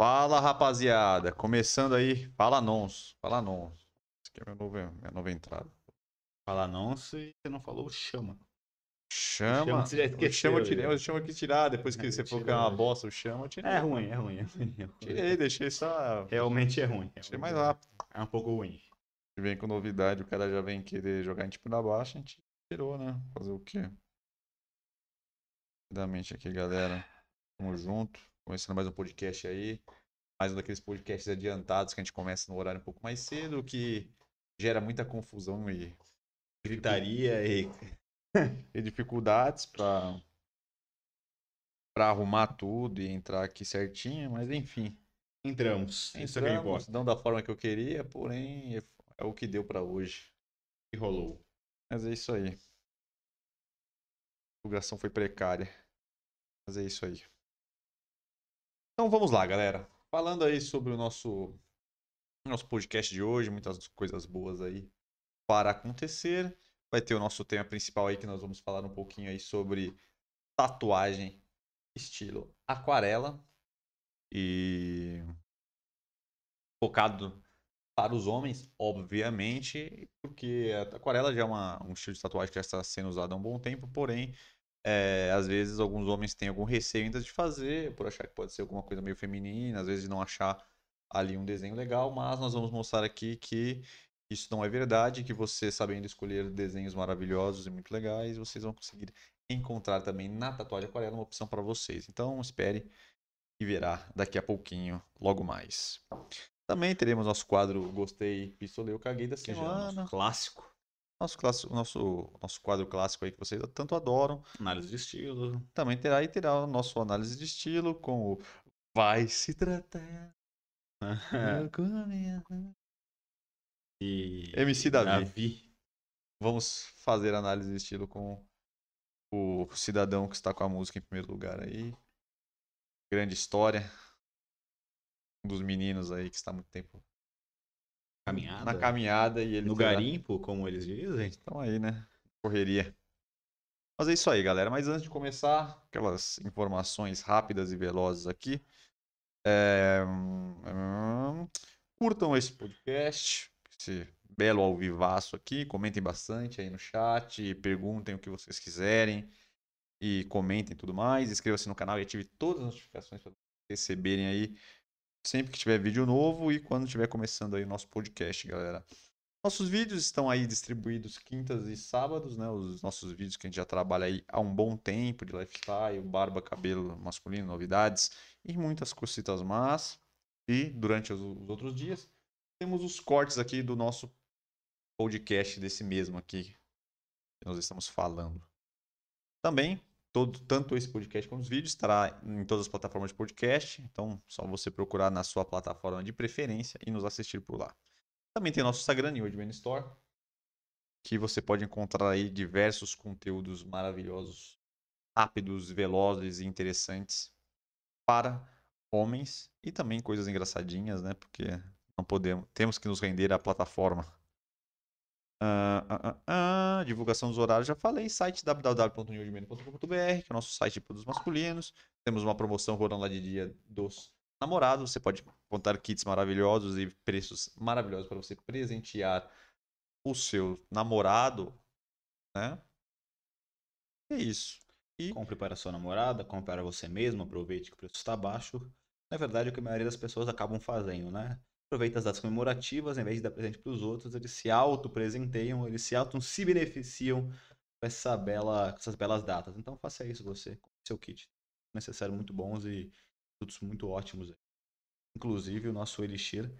Fala, rapaziada. Começando aí. Fala, nons. Fala, nons. Essa aqui é minha nova, minha nova entrada. Falar não se você não falou chama. Chama. chama você já o esqueceu, chama eu tirei, eu chama que tirar. Depois que É, você falou que é uma bosta, o chama, eu tirei. É ruim, é ruim. É ruim, é ruim. Tirei, deixei só. Realmente é ruim. Deixei mais rápido. É um pouco ruim. Vem com novidade, o cara já vem querer jogar em tipo da baixa, a gente tirou, né? Fazer o quê? Rapidamente aqui, galera. Tamo junto. Começando mais um podcast aí. Mais um daqueles podcasts adiantados que a gente começa no horário um pouco mais cedo, que gera muita confusão e, Gritaria e. e dificuldades pra, pra arrumar tudo e entrar aqui certinho, mas enfim. Entramos. Isso é que Entramos, importa. não da forma que eu queria, porém é é o que deu pra hoje. E rolou. Mas é isso aí. A divulgação foi precária. Mas é isso aí. Então vamos lá, galera. Falando aí sobre o nosso nosso podcast de hoje, muitas coisas boas aí para acontecer. Vai ter o nosso tema principal aí que nós vamos falar um pouquinho aí sobre tatuagem estilo aquarela e focado para os homens, obviamente, porque a aquarela já é uma, um estilo de tatuagem que já está sendo usado há um bom tempo, porém, é, às vezes alguns homens têm algum receio ainda de fazer, por achar que pode ser alguma coisa meio feminina, às vezes não achar ali um desenho legal, mas nós vamos mostrar aqui que isso não é verdade, que você sabendo escolher desenhos maravilhosos e muito legais, vocês vão conseguir encontrar também na tatuagem aquarela uma opção para vocês. Então, espere e verá daqui a pouquinho, logo mais. Também teremos nosso quadro Gostei, Pistolei, eu Caguei da é semana. clássico. Nosso, nosso, nosso quadro clássico aí que vocês tanto adoram. Análise de estilo. Também terá e terá o nosso análise de estilo com o Vai se tratar. e. MC Davi. Davi. Vamos fazer análise de estilo com o cidadão que está com a música em primeiro lugar aí. Grande história. Um dos meninos aí que está há muito tempo Caminhada. na caminhada e ele No garimpo, como eles dizem. Então aí, né? Correria. Mas é isso aí, galera. Mas antes de começar, aquelas informações rápidas e velozes aqui. É, hum, Curtam esse podcast, esse belo ao vivaço aqui. Comentem bastante aí no chat, perguntem o que vocês quiserem. E comentem tudo mais. Inscreva-se no canal e ative todas as notificações para receberem aí sempre que tiver vídeo novo e quando estiver começando aí o nosso podcast, galera. Nossos vídeos estão aí distribuídos quintas e sábados, né? Os nossos vídeos que a gente já trabalha aí há um bom tempo de lifestyle, barba, cabelo masculino, novidades e muitas cositas más. E durante os, os outros dias temos os cortes aqui do nosso podcast desse mesmo aqui que nós estamos falando. Também todo, tanto esse podcast como os vídeos estará em todas as plataformas de podcast. Então, só você procurar na sua plataforma de preferência e nos assistir por lá. Também tem nosso Instagram, New Man Store, que você pode encontrar aí diversos conteúdos maravilhosos, rápidos, velozes e interessantes para homens e também coisas engraçadinhas, né? Porque não podemos, temos que nos render à plataforma. Ah, ah, ah, divulgação dos horários, já falei. Site www.newdman.com.br, que é o nosso site de produtos masculinos. Temos uma promoção rolando lá de dia dos namorados. Você pode encontrar kits maravilhosos e preços maravilhosos para você presentear o seu namorado, né? É isso. E Compre para sua namorada, compre para você mesmo, aproveite que o preço está baixo. Na verdade, é o que a maioria das pessoas acabam fazendo, né? Aproveita as datas comemorativas, em vez de dar presente para os outros, eles se auto-presenteiam, eles se auto se beneficiam com essa bela, com essas belas datas. Então faça isso você, com seu kit. Necessário muito bons e produtos muito ótimos. Inclusive, o nosso Elixir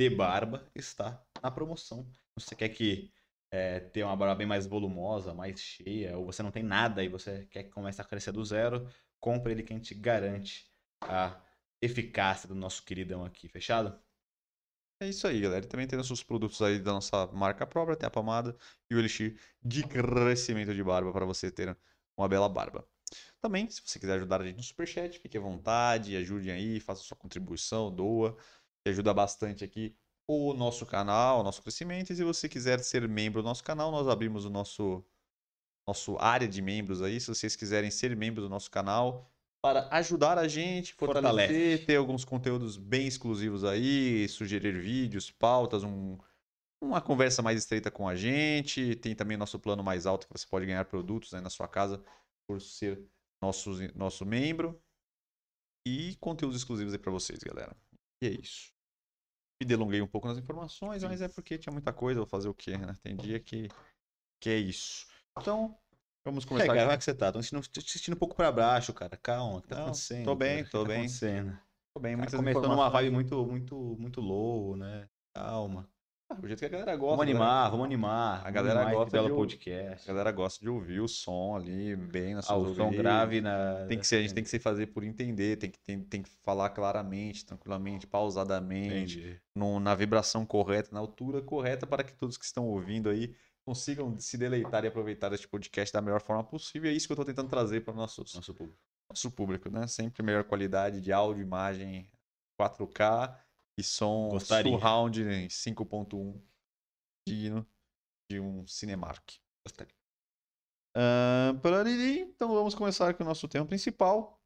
de barba está na promoção. Se você quer que é, ter uma barba bem mais volumosa, mais cheia, ou você não tem nada e você quer começar a crescer do zero, compre ele que a gente garante a eficácia do nosso queridão aqui, fechado? É isso aí, galera. E também tem nossos produtos aí da nossa marca própria, tem a pomada e o elixir de crescimento de barba para você ter uma bela barba. Também, se você quiser ajudar a gente no Superchat, fique à vontade, ajudem aí, faça sua contribuição, doa, que ajuda bastante aqui o nosso canal, o nosso crescimento. E se você quiser ser membro do nosso canal, nós abrimos o nosso, nosso área de membros aí. Se vocês quiserem ser membros do nosso canal, para ajudar a gente, fortalecer, Fortalece. ter alguns conteúdos bem exclusivos aí, sugerir vídeos, pautas, um, uma conversa mais estreita com a gente. Tem também nosso plano mais alto que você pode ganhar produtos aí na sua casa por ser nosso, nosso membro. E conteúdos exclusivos aí para vocês, galera. E é isso. Me delonguei um pouco nas informações, mas é porque tinha muita coisa, vou fazer o quê, né? Tem dia que, que é isso. Então, vamos É, começar. cara, aqui. como é que você tá? Tô tô te sentindo um pouco pra baixo, cara. Calma, o que tá Não, acontecendo? tô bem, cara? Tô tá bem. Tô bem, Cara, muitas começou numa vibe muito, muito, muito low, né? Calma. Ah, o jeito que a galera gosta. Vamos animar, vamos animar. A galera animar gosta de- podcast. A galera gosta de ouvir o som ali bem na Ah, sua o som grave na. Tem que ser, a gente tem que se fazer por entender, tem que, tem, tem que falar claramente, tranquilamente, pausadamente, no- na vibração correta, na altura correta, para que todos que estão ouvindo aí consigam se deleitar e aproveitar este podcast da melhor forma possível. É isso que eu estou tentando trazer para o nosso, Nosso público. nosso público, né? Sempre melhor qualidade de áudio, imagem 4K e som Gostaria. surround em 5.1 digno de um Cinemark. Gostaria. Parariri. Então vamos começar com o nosso tema principal,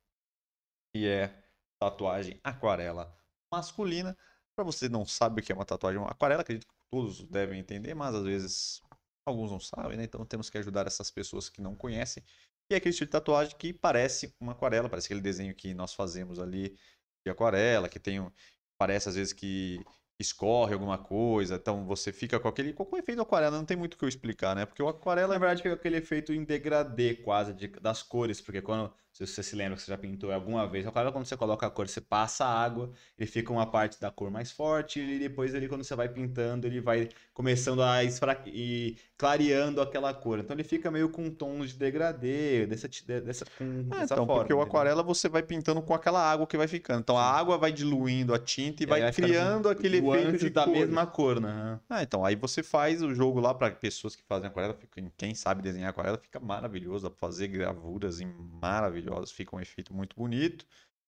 que é tatuagem aquarela masculina. Para você não sabe o que é uma tatuagem aquarela, acredito que todos devem entender, mas às vezes alguns não sabem, né? Então temos que ajudar essas pessoas que não conhecem. E é aquele estilo de tatuagem que parece uma aquarela, parece aquele desenho que nós fazemos ali de aquarela, que tem um, parece às vezes que escorre alguma coisa, então você fica com aquele com o efeito aquarela, não tem muito o que eu explicar, né? Porque o aquarela Na verdade, fica aquele efeito em degradê quase de- das cores, porque quando se você se lembra que você já pintou alguma vez, agora quando você coloca a cor, você passa a água, ele fica uma parte da cor mais forte, e depois ele quando você vai pintando, ele vai começando a esfraque... e clareando aquela cor. Então ele fica meio com tons de degradê, dessa, dessa, com É, dessa então, forma. porque o aquarela você vai pintando com aquela água que vai ficando. Então a água vai diluindo a tinta e E vai ficando criando aquele de da mesma cor, né? Ah, então aí você faz o jogo lá para pessoas que fazem aquarela, quem sabe desenhar aquarela fica maravilhoso, dá pra fazer gravuras maravilhosas, fica um efeito muito bonito.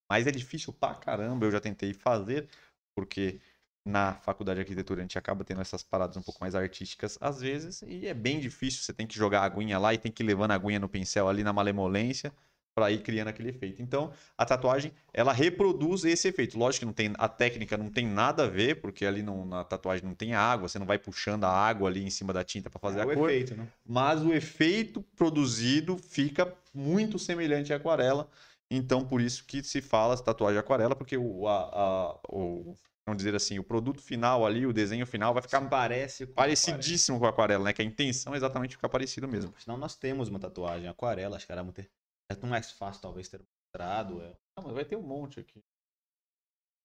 Mas é difícil pra caramba, eu já tentei fazer, porque na faculdade de arquitetura a gente acaba tendo essas paradas um pouco mais artísticas às vezes, e é bem difícil, você tem que jogar a aguinha lá e tem que ir levando a aguinha no pincel ali na malemolência para ir criando aquele efeito. Então, a tatuagem, ela reproduz esse efeito. Lógico que não tem a técnica não tem nada a ver, porque ali não- na tatuagem não tem água, você não vai puxando a água ali em cima da tinta para fazer é a o cor, efeito, né? mas o efeito produzido fica muito semelhante à aquarela. Então, por isso que se fala tatuagem aquarela, porque o, a, a- o- vamos dizer assim, o produto final ali, o desenho final vai ficar parece com parecidíssimo com a aquarela, né? Que a intenção é exatamente ficar parecido mesmo. Senão nós temos uma tatuagem aquarela, acho que era muito. É tão mais fácil, talvez, ter mostrado. É, Ah, mas vai ter um monte aqui.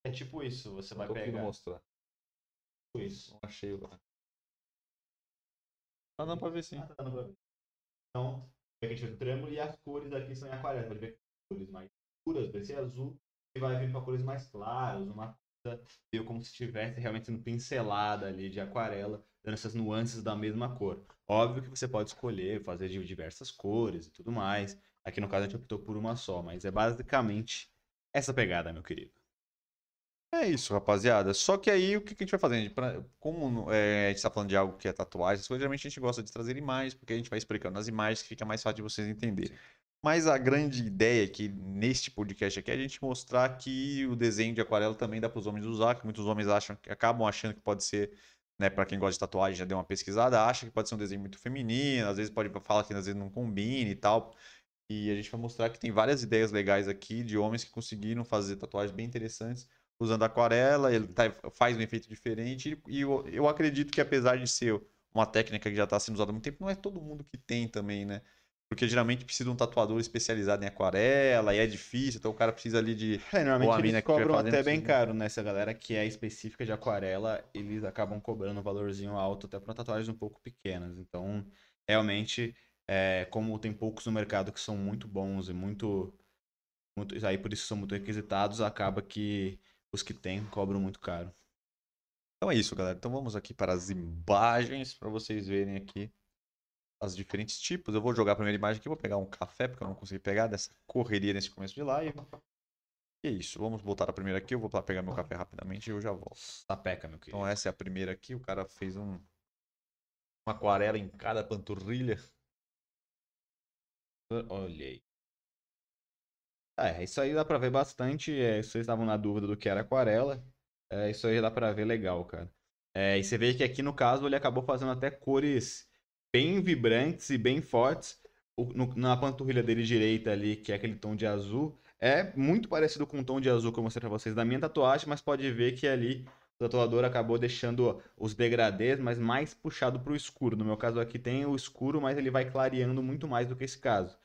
é tipo isso, você vai pegar. mostrar. Tipo isso. Não achei o. Tá dando pra ver sim. Ah, tá dando pra ver. Então, aqui a gente o trêmulo e as cores aqui são em aquarela. Pode ver cores mais escuras, desse azul, e vai vir para cores mais claras, uma coisa meio como se estivesse realmente sendo pincelada ali de aquarela, dando essas nuances da mesma cor. Óbvio que você pode escolher, fazer de diversas cores e tudo mais. Aqui no caso a gente optou por uma só, mas é basicamente essa pegada, meu querido. É isso, rapaziada. Só que aí o que a gente vai fazer? Como é, a gente tá falando de algo que é tatuagem, geralmente a gente gosta de trazer imagens, porque a gente vai explicando nas imagens que fica mais fácil de vocês entenderem. Mas a grande ideia aqui neste podcast aqui é a gente mostrar que o desenho de aquarela também dá para os homens usar, que muitos homens acham, acabam achando que pode ser, né, para quem gosta de tatuagem, já deu uma pesquisada, acha que pode ser um desenho muito feminino, às vezes pode falar que às vezes não combina e tal. E a gente vai mostrar que tem várias ideias legais aqui de homens que conseguiram fazer tatuagens bem interessantes usando aquarela, ele tá- faz um efeito diferente e eu, eu acredito que apesar de ser uma técnica que já está sendo usada há muito tempo, não é todo mundo que tem também, né? Porque geralmente precisa de um tatuador especializado em aquarela e é difícil, então o cara precisa ali de É, normalmente eles cobram fazendo até bem caro, né? Essa galera que é específica de aquarela, eles acabam cobrando um valorzinho alto até para tatuagens um pouco pequenas. Então, realmente, é, como tem poucos no mercado que são muito bons e muito, muito aí por isso são muito requisitados, acaba que os que tem cobram muito caro. Então é isso, galera. Então vamos aqui para as imagens para vocês verem aqui as diferentes tipos. Eu vou jogar a primeira imagem aqui, vou pegar um café porque eu não consegui pegar dessa correria nesse começo de live. E é isso. Vamos voltar a primeira aqui. Eu vou pegar meu café rapidamente e eu já volto. Sapeca, meu querido. Então essa é a primeira aqui. O cara fez um uma aquarela em cada panturrilha. Olha aí. É, isso aí dá pra ver bastante. É, vocês estavam na dúvida do que era aquarela, é, isso aí dá pra ver legal, cara. É, e você vê que aqui no caso ele acabou fazendo até cores bem vibrantes e bem fortes. O, no- na panturrilha dele direita ali, que é aquele tom de azul, é muito parecido com o tom de azul que eu mostrei pra vocês da minha tatuagem, mas pode ver que ali o tatuador acabou deixando os degradês, mas mais puxado pro escuro. No meu caso aqui tem o escuro, mas ele vai clareando muito mais do que esse caso.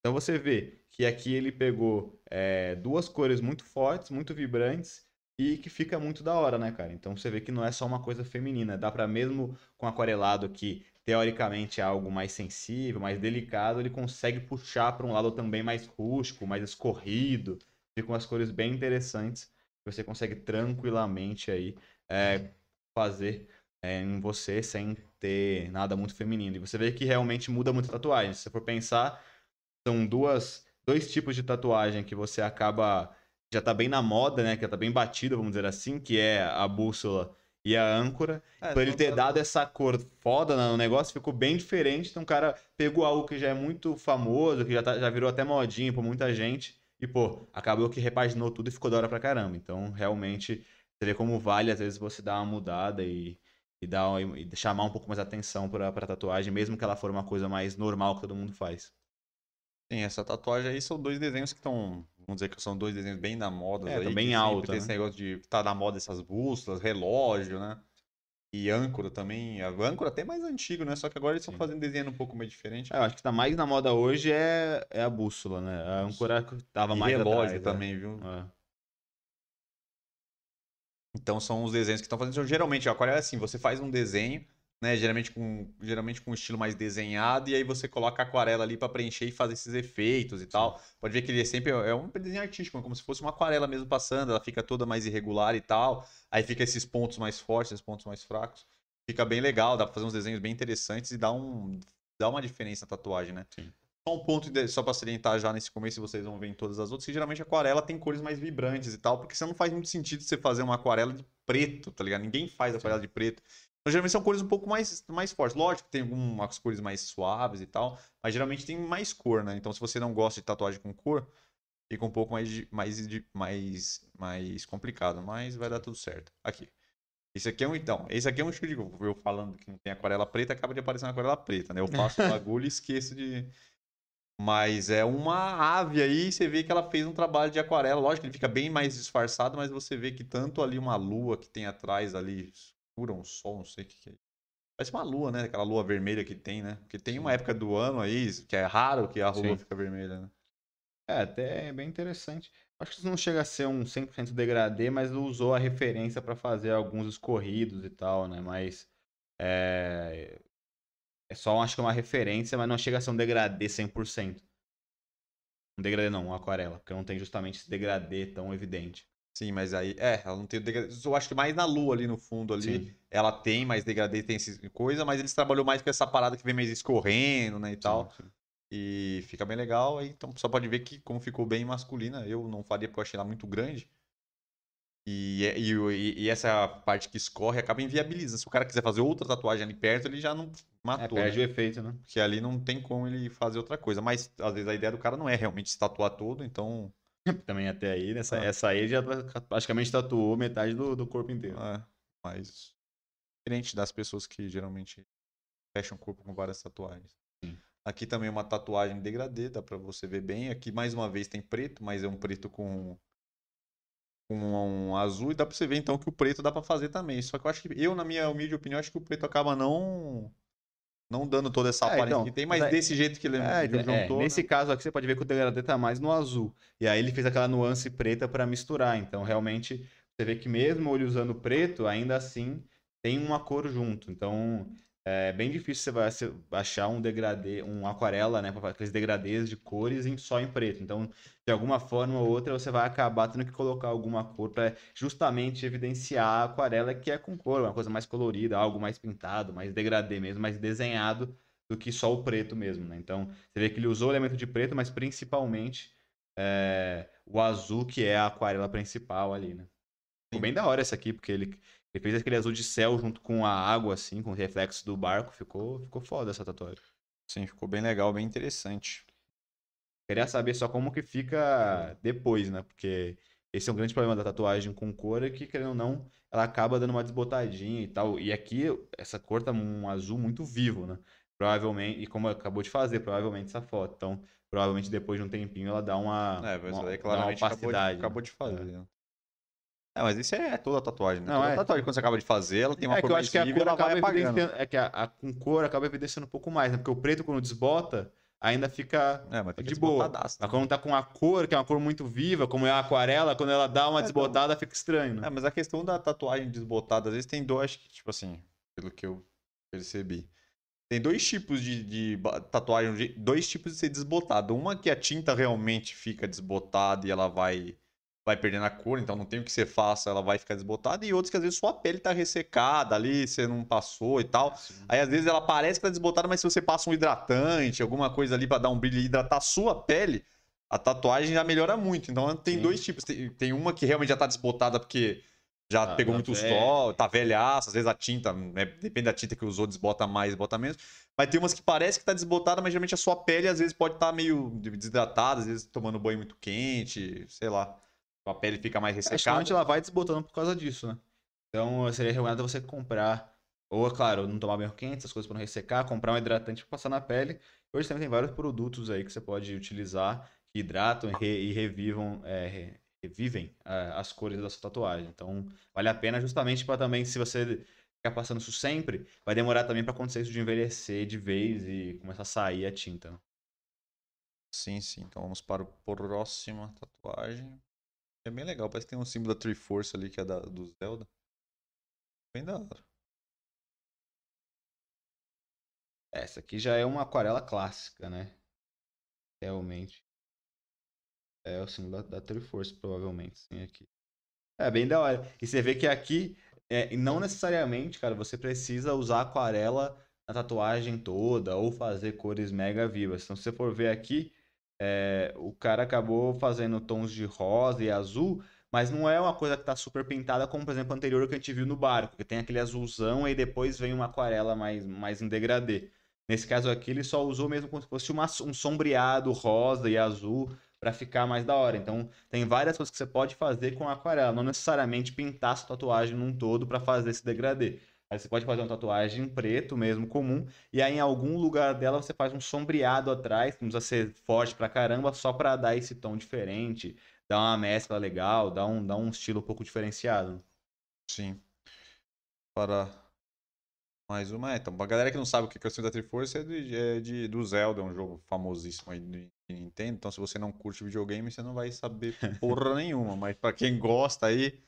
Então você vê que aqui ele pegou é, duas cores muito fortes, muito vibrantes e que fica muito da hora, né, cara? Então você vê que não é só uma coisa feminina, dá pra mesmo com aquarelado que teoricamente é algo mais sensível, mais delicado, ele consegue puxar para um lado também mais rústico, mais escorrido, ficam as cores bem interessantes. Que Você consegue tranquilamente aí é, fazer é, em você sem ter nada muito feminino. E você vê que realmente muda muito a tatuagem. Se você for pensar, são duas, dois tipos de tatuagem que você acaba já tá bem na moda, né? Que já tá bem batida, vamos dizer assim, que é a bússola e a âncora. É, Por ele ter tá- dado essa cor foda no negócio, ficou bem diferente. Então o cara pegou algo que já é muito famoso, que já, tá- já virou até modinha por muita gente. E, pô, acabou que repaginou tudo e ficou da hora pra caramba. Então, realmente, você vê como vale, às vezes, você dar uma mudada e, e, dar, e chamar um pouco mais atenção pra, pra tatuagem, mesmo que ela for uma coisa mais normal que todo mundo faz. Sim, essa tatuagem aí são dois desenhos que estão. Vamos dizer que são dois desenhos bem na moda. É, aí, bem alta, Tem né? esse negócio de tá na moda essas bússolas, relógio, né? E âncora também. A âncora até é mais antigo, né? Só que agora eles estão fazendo desenho um pouco mais diferente. É, eu acho que tá mais na moda hoje é, é a bússola, né? A âncora tava e mais relógio atrás, também, viu? É. Então são os desenhos que estão fazendo. Então, geralmente, a aquarela é assim, você faz um desenho, né? Geralmente com, geralmente com um estilo mais desenhado, e aí você coloca a aquarela ali para preencher e fazer esses efeitos e tal. Pode ver que ele é sempre é um desenho artístico, como se fosse uma aquarela mesmo passando, ela fica toda mais irregular e tal. Aí fica esses pontos mais fortes, esses pontos mais fracos. Fica bem legal, dá pra fazer uns desenhos bem interessantes e dá um dá uma diferença na tatuagem, né? Sim. Só um ponto, de- só pra salientar já nesse começo, vocês vão ver em todas as outras, que geralmente a aquarela tem cores mais vibrantes e tal, porque senão não faz muito sentido você fazer uma aquarela de preto, tá ligado? Ninguém faz aquarela de preto. Então, geralmente são cores um pouco mais, mais fortes. Lógico que tem algumas cores mais suaves e tal, mas geralmente tem mais cor, né? Então, se você não gosta de tatuagem com cor, fica um pouco mais, de- mais, mais, mais complicado, mas vai dar tudo certo. Aqui. Esse aqui é um, então, esse aqui é um estilo de eu falando que não tem aquarela preta, acaba de aparecer uma aquarela preta, né? Eu faço o bagulho e esqueço de. Mas é uma ave aí, você vê que ela fez um trabalho de aquarela. Lógico que ele fica bem mais disfarçado, mas você vê que tanto ali uma lua que tem atrás ali, um sol, não sei o que, é. Parece uma lua, né? Aquela lua vermelha que tem, né? Porque tem uma época do ano aí que é raro que a lua Sim. fica vermelha, né? É, até é bem interessante. Acho que isso não chega a ser um 100% degradê, mas usou a referência para fazer alguns escorridos e tal, né? Mas é, é só, acho que é uma referência, mas não chega a ser um degradê 100%. Um degradê não, um aquarela, porque não tem justamente esse degradê tão evidente. Sim, mas aí, é, ela não tem o degradê. Eu acho que mais na lua ali no fundo ali, Sim. ela tem mais degradê, tem essa coisa, mas eles trabalhou mais com essa parada que vem mais escorrendo, né, e tal. Sim, sim. E fica bem legal, então só pode ver que como ficou bem masculina, eu não faria porque eu achei ela muito grande. E, é- e, e- essa parte que escorre acaba inviabilizando. Se o cara quiser fazer outra tatuagem ali perto, ele já não É, matou, perde né? o efeito, né? Porque ali não tem como ele fazer outra coisa. Mas às vezes a ideia do cara não é realmente se tatuar todo, então. Também até aí, nessa, Ah. essa aí já tá- praticamente tatuou metade do, do corpo inteiro. É, mas. Diferente das pessoas que geralmente fecham o corpo com várias tatuagens. Sim. Aqui também uma tatuagem degradê, dá pra você ver bem. Aqui mais uma vez tem preto, mas é um preto com com um azul e dá pra você ver então que o preto dá pra fazer também. Só que eu acho que eu na minha humilde opinião acho que o preto acaba não não dando toda essa É, aparência então, que tem, mas desse jeito que ele É, ele é, juntou, nesse né? caso aqui você pode ver que o degradê tá mais no azul. E aí ele fez aquela nuance preta para misturar. Então realmente você vê que mesmo ele usando preto, ainda assim tem uma cor junto. Então é bem difícil você vai achar um degradê, um aquarela, né, para aqueles degradês de cores em, só em preto. Então, de alguma forma ou outra, você vai acabar tendo que colocar alguma cor para justamente evidenciar a aquarela que é com cor, uma coisa mais colorida, algo mais pintado, mais degradê mesmo, mais desenhado do que só o preto mesmo, né? Então, você vê que ele usou o elemento de preto, mas principalmente é, o azul, que é a aquarela principal ali, né? Ficou bem da hora essa aqui, porque ele, ele fez aquele azul de céu junto com a água, assim, com o reflexo do barco. Ficou, ficou foda essa tatuagem. Sim, ficou bem legal, bem interessante. Queria saber só como que fica depois, né? Porque esse é um grande problema da tatuagem com cor, é que, querendo ou não, ela acaba dando uma desbotadinha e tal. E aqui, essa cor tá um azul muito vivo, né? Provavelmente, e como acabou de fazer, provavelmente essa foto. Então, provavelmente depois de um tempinho ela dá uma, É, mas uma, aí dá uma claramente acabou de, opacidade. acabou de né? fazer. né? É, mas isso é toda tatuagem, né? Não, toda é. tatuagem, quando você acaba de fazer, ela tem uma é cor que eu acho que a cor ela acaba apagando. evidenciando. É que a, a- com cor acaba evidenciando um pouco mais, né? Porque o preto, quando desbota, ainda fica É, mas fica de boa. né? Mas quando tá com a cor, que é uma cor muito viva, como é a aquarela, quando ela dá uma É, desbotada, fica estranho, né? É, mas a questão da tatuagem desbotada, às vezes tem dois, acho que, tipo assim, pelo que eu percebi. Tem dois tipos de, de tatuagem, dois tipos de ser desbotado. Uma que a tinta realmente fica desbotada e ela vai, vai perdendo a cor, então não tem o que você faça, ela vai ficar desbotada. E outros que às vezes só a pele tá ressecada ali, você não passou e tal. Aí às vezes ela parece que tá desbotada, mas se você passa um hidratante, alguma coisa ali pra dar um brilho e hidratar a sua pele, a tatuagem já melhora muito. Então tem Sim. dois tipos. Tem, tem uma que realmente já tá desbotada porque já Ah, pegou tá muito velha. sol, tá velhaça, às vezes a tinta, né, depende da tinta que usou, desbota mais, desbota menos. Mas tem umas que parece que tá desbotada, mas geralmente a sua pele às vezes pode estar meio desidratada, às vezes tomando banho muito quente, sei lá. A pele fica mais É, ressecada. geralmente ela vai desbotando por causa disso, né? Então seria recomendado você comprar, ou, é claro, não tomar banho quente, essas coisas para não ressecar, comprar um hidratante para passar na pele. Hoje também tem vários produtos aí que você pode utilizar que hidratam e, re- e revivam, é, re- revivem é, as cores da sua tatuagem. Então vale a pena justamente para também, se você ficar passando isso sempre, vai demorar também para acontecer isso de envelhecer de vez e começar a sair a tinta. né? Sim, sim. Então vamos para o próxima tatuagem. É bem legal, parece que tem um símbolo da Triforce ali, que é da, do Zelda. Bem da hora. Essa aqui já é uma aquarela clássica, né? Realmente. É o símbolo da, da Triforce, provavelmente, sim, aqui. É bem da hora. E você vê que aqui, é, não necessariamente, cara, você precisa usar aquarela na tatuagem toda ou fazer cores mega vivas. Então, se você for ver aqui, é, o cara acabou fazendo tons de rosa e azul, mas não é uma coisa que tá super pintada, como, por exemplo, o anterior que a gente viu no barco, que tem aquele azulzão e depois vem uma aquarela mais, mais em degradê. Nesse caso aqui, ele só usou mesmo como se fosse uma- um sombreado rosa e azul para ficar mais da hora. Então, tem várias coisas que você pode fazer com aquarela, não necessariamente pintar sua tatuagem num todo para fazer esse degradê. Aí você pode fazer uma tatuagem em preto mesmo, comum, e aí em algum lugar dela você faz um sombreado atrás, não precisa ser forte pra caramba, só para dar esse tom diferente, dar uma mescla legal, dar um, dar um estilo um pouco diferenciado. Sim. Para mais uma. É, então, pra galera que não sabe o que é o símbolo da Triforce, é, de, é de- do Zelda, é um jogo famosíssimo aí de Nintendo. Então, se você não curte videogame, você não vai saber porra nenhuma. Mas pra quem gosta aí,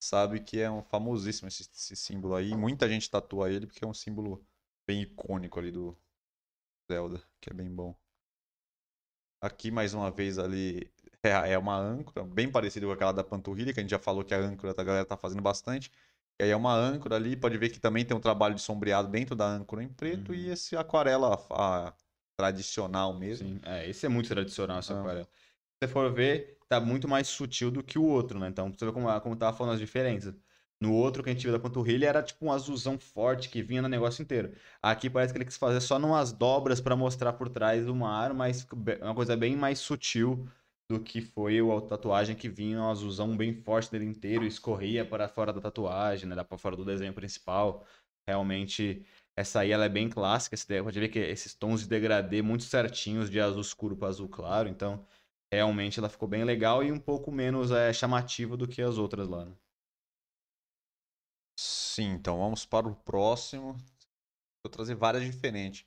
sabe que é um famosíssimo esse, esse símbolo aí. Muita gente tatua ele porque é um símbolo bem icônico ali do Zelda, que é bem bom. Aqui, mais uma vez, ali é, é uma âncora, bem parecida com aquela da panturrilha, que a gente já falou que a âncora da galera tá fazendo bastante. E aí é uma âncora ali, pode ver que também tem um trabalho de sombreado dentro da âncora em preto Uhum. e esse aquarela a- tradicional mesmo. Sim, é, esse é muito tradicional, essa Ah. aquarela. Se você for ver, tá muito mais sutil do que o outro, né? Então, você vê como, como tava falando as diferenças. No outro que a gente viu da panturrilha era tipo um azulzão forte que vinha no negócio inteiro. Aqui parece que ele quis fazer só numas dobras pra mostrar por trás do mar, mas be- uma coisa bem mais sutil do que foi a tatuagem que vinha um azulzão bem forte dele inteiro e escorria para fora da tatuagem, né? Para fora do desenho principal. Realmente, essa aí ela é bem clássica. Você pode ver que esses tons de degradê muito certinhos, de azul escuro para azul claro. Então, realmente ela ficou bem legal e um pouco menos é, chamativa do que as outras lá. né? Sim, então vamos para o próximo. Vou trazer várias diferentes.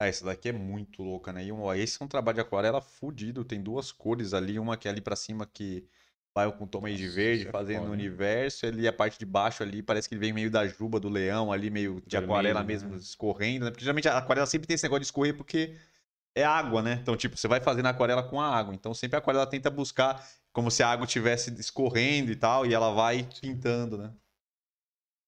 Ah, essa daqui é muito louca, né? E um, ó, esse é um trabalho de aquarela fudido. Tem duas cores ali, uma que é ali pra cima que vai com tom meio de Nossa, verde, é fazendo o universo. Ali a parte de baixo ali, parece que ele vem meio da juba do leão ali, meio de Vermelho, aquarela né? mesmo, escorrendo, né? Porque geralmente a aquarela sempre tem esse negócio de escorrer porque é água, né? Então, tipo, você vai fazendo a aquarela com a água. Então, sempre a aquarela tenta buscar como se a água estivesse escorrendo e tal, e ela vai pintando, né?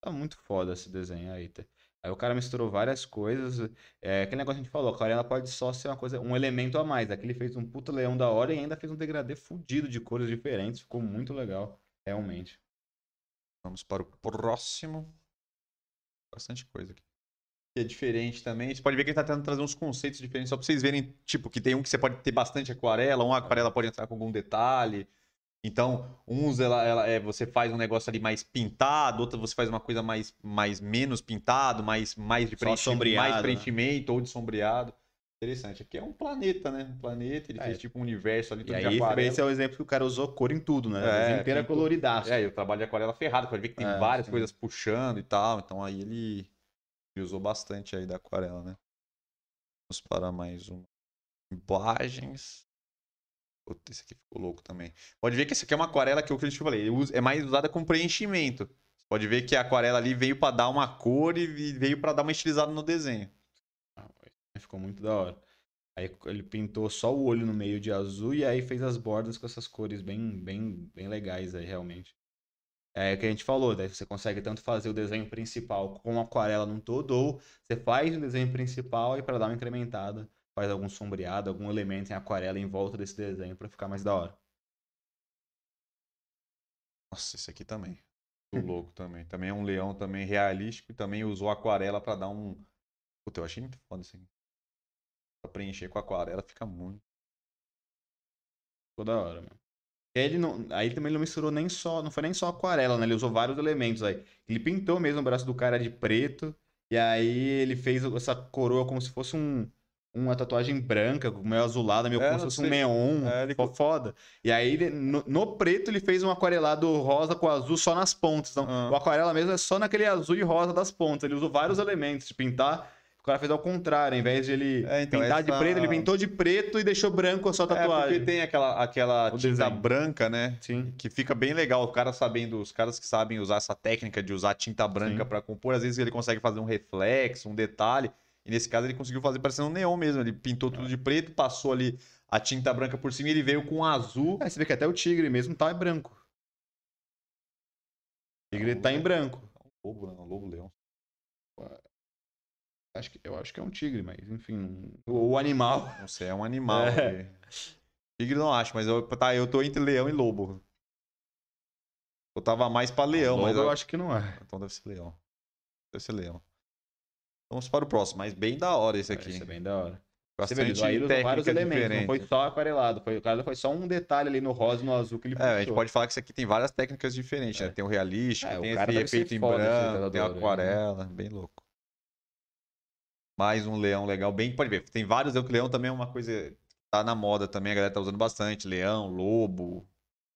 Tá muito foda esse desenho aí. tá? Aí o cara misturou várias coisas. É aquele negócio que a gente falou, a aquarela pode só ser uma coisa, um elemento a mais. Aqui ele fez um puta leão da hora e ainda fez um degradê fudido de cores diferentes. Ficou muito legal, realmente. Vamos para o próximo. Bastante coisa aqui. Que é diferente também. Você pode ver que ele tá tentando trazer uns conceitos diferentes, só pra vocês verem, tipo, que tem um que você pode ter bastante aquarela, uma aquarela pode entrar com algum detalhe. Então, uns ela, ela é, você faz um negócio ali mais pintado, outra você faz uma coisa mais, mais menos pintado, mais, mais de Só preenchimento, mais né? preenchimento ou de sombreado. Interessante. Aqui é um planeta, né? Um planeta, ele É. fez tipo um universo ali, E tudo aí, de aquarela. esse é o exemplo que o cara usou cor em tudo, né? É, é pintou. coloridaço. É, e o trabalho de aquarela ferrado, pode ver que tem É, várias sim. coisas puxando e tal. Então aí ele, ele usou bastante aí da aquarela, né? Vamos para mais uma. Imagens. Puta, esse aqui ficou louco também. Pode ver que esse aqui é uma aquarela que eu falei, é mais usada com preenchimento. Pode ver que a aquarela ali veio para dar uma cor e veio para dar uma estilizada no desenho. Ficou muito da hora. Aí ele pintou só o olho no meio de azul e aí fez as bordas com essas cores bem, bem, bem legais aí, realmente. É o que a gente falou, daí você consegue tanto fazer o desenho principal com aquarela num todo, ou você faz o desenho principal e para dar uma incrementada, faz algum sombreado, algum elemento em aquarela em volta desse desenho para ficar mais da hora. Nossa, esse aqui também. Muito louco também. Também é um leão também realístico e também usou aquarela para dar um. Puta, eu achei muito foda isso aqui. Pra preencher com aquarela fica muito. Ficou da hora, mano. Aí ele não, aí também ele não misturou nem só, não foi nem só aquarela, né? Ele usou vários elementos aí. Ele pintou mesmo o braço do cara de preto, e aí ele fez essa coroa como se fosse um, uma tatuagem branca, meio azulada, meio É, como se fosse um neon, É, ele- foda. E aí ele- no, no preto ele fez um aquarelado rosa com azul só nas pontas. Então, Ah. o aquarela mesmo é só naquele azul e rosa das pontas. Ele usou vários elementos de pintar. O cara fez ao contrário, ao invés de ele É, então, pintar de essa- preto, ele pintou de preto e deixou branco a sua É, tatuagem. porque tem aquela, aquela O tinta desenho. branca, né? Sim. Que fica bem legal. O cara sabendo, os caras que sabem usar essa técnica de usar tinta branca para compor, às vezes ele consegue fazer um reflexo, um detalhe. E nesse caso ele conseguiu fazer parecendo um neon mesmo. Ele pintou tudo de preto, passou ali a tinta branca por cima e ele veio com azul. É, você vê que até o tigre mesmo tá em branco. O tigre tá em branco. Lobo, não, lobo leão. Acho que, eu acho que é um tigre, mas enfim. O, o animal. Não sei, é um animal. É. Tigre não acho, mas eu, tá, eu tô entre leão e lobo. Eu tava mais pra leão, Lobo mas eu acho que não é. Então deve ser leão. Deve ser leão. Vamos para o próximo, mas bem da hora esse aqui. Isso é bem da hora. Você Bastante vê, aí ele vários elementos, diferente. não foi só aquarelado. Foi, o cara foi só um detalhe ali no rosa e no azul que ele É, a gente pode falar que isso aqui tem várias técnicas diferentes, É. né? Tem o realístico, É, o tem cara esse efeito em esse branco, tem a né? aquarela, bem louco. Mais um leão legal, bem, pode ver, tem vários, o leão também é uma coisa tá na moda também, a galera tá usando bastante, leão, lobo,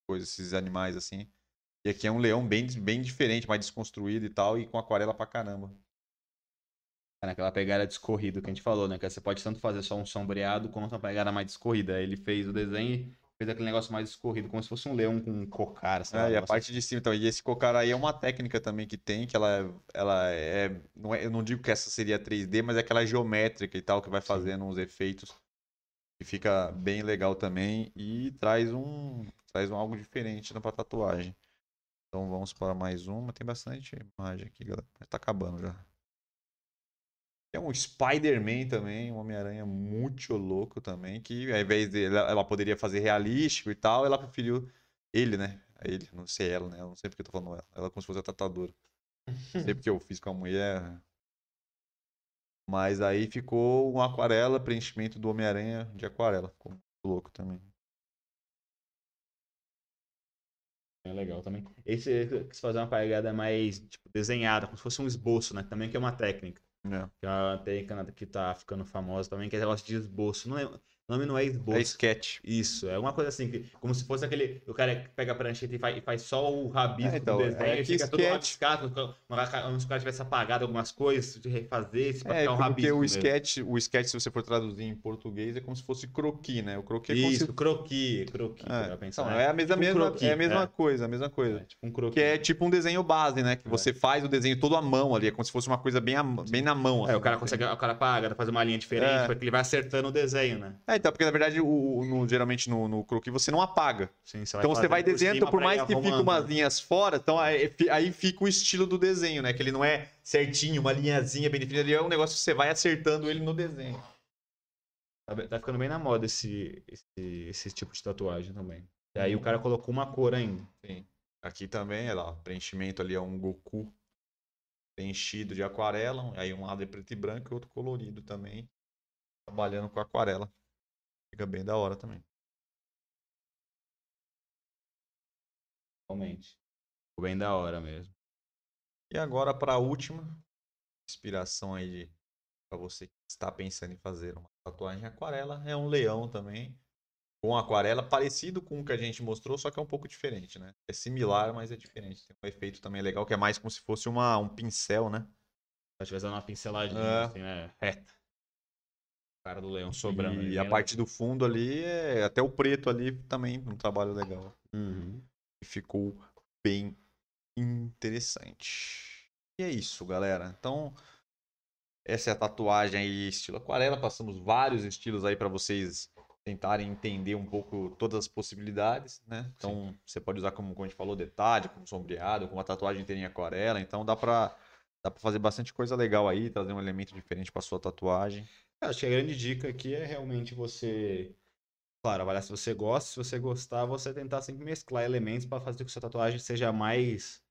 coisas, esses animais assim. E aqui é um leão bem, bem diferente, mais desconstruído e tal, e com aquarela pra caramba. É naquela pegada descorrida que a gente falou, né? Que você pode tanto fazer só um sombreado quanto uma pegada mais descorrida. Ele fez o desenho fez aquele negócio mais descorrido, como se fosse um leão com um cocar, lá, É, e a parte de cima, então, e esse cocar aí é uma técnica também que tem, que ela, ela é, não é, eu não digo que essa seria 3D, mas é aquela geométrica e tal, que vai Sim. fazendo uns efeitos que fica bem legal também e traz um, traz um algo diferente pra tatuagem. Então vamos para mais uma, tem bastante imagem aqui, galera, mas tá acabando já. Tem um Spider-Man também, um Homem-Aranha muito louco também, que ao invés de ela, poderia fazer realístico e tal, ela preferiu ele, né? Ele, não sei ela, né? Eu não sei porque eu tô falando ela. Ela é como se fosse a tatuadora. Não sei porque eu fiz com a mulher. Mas aí ficou uma aquarela, preenchimento do Homem-Aranha de aquarela. Ficou muito louco também. É legal também. Esse eu quis fazer uma pegada mais tipo, desenhada, como se fosse um esboço, né? Também que é uma técnica. É. Que é uma técnica que tá ficando famosa também, que é negócio de esboço. Não é, o nome não é esboço. É sketch. Isso, é uma coisa assim, que, como se fosse aquele. O cara que pega a prancheta e faz, e faz só o rabisco É, então, do desenho, é e que fica todo sketch- rabiscado, como se o cara tivesse apagado algumas coisas, de refazer, se É, ficar um porque rabisco. o mesmo. sketch, o sketch, se você for traduzir em português, é como se fosse croquis, né? O croquis é como Isso, se... croquis, croquis, É, pensar. então, né? é a mesma, Tipo um mesma, é a mesma é. coisa, a mesma coisa. É, tipo um croquis. Que é tipo um desenho base, né? Que É. você faz o desenho todo à mão ali. É como se fosse uma coisa bem, a- bem na mão. É, assim, o cara né? consegue, o cara paga, faz uma linha diferente, É. porque ele vai acertando o desenho, né? É, então, porque na verdade, o, no- geralmente no, no croquis você não apaga. Sim, você então você vai desenhando, então, por mais que fique umas linhas fora, então aí, aí fica o estilo do desenho, né? Que ele não é certinho, uma linhazinha bem definida. Ele é um negócio que você vai acertando ele no desenho. Tá, tá ficando bem na moda esse, esse, esse tipo de tatuagem também. E aí o cara colocou uma cor ainda. Sim. Aqui também, olha lá, preenchimento ali é um Goku. preenchido de aquarela, aí um lado é preto e branco e outro colorido também, trabalhando com aquarela. Fica bem da hora também. Realmente. Ficou bem da hora mesmo. E agora para a última inspiração aí para você que está pensando em fazer uma tatuagem aquarela, é um leão também, com aquarela parecido com o que a gente mostrou, só que é um pouco diferente, né? É similar, mas é diferente. Tem um efeito também legal que é mais como se fosse uma, um pincel, né? Se tivesse uma pinceladinha, É. assim, né? Reta. Cara do leão sobrando. ali, E a bem parte do fundo ali, é, até o preto ali também um trabalho legal. Uhum. Ficou bem interessante. E é isso, galera. Então, essa é a tatuagem aí, estilo aquarela. Passamos vários estilos aí para vocês tentarem entender um pouco todas as possibilidades, né? Então, você pode usar como, como a gente falou, detalhe, como sombreado, como uma tatuagem inteira em aquarela. Então, dá pra, dá pra fazer bastante coisa legal aí, trazer um elemento diferente pra sua tatuagem. Acho que a grande dica aqui é realmente você, claro, avaliar se você gosta, se você gostar, você tentar sempre mesclar elementos para fazer com que sua tatuagem seja mais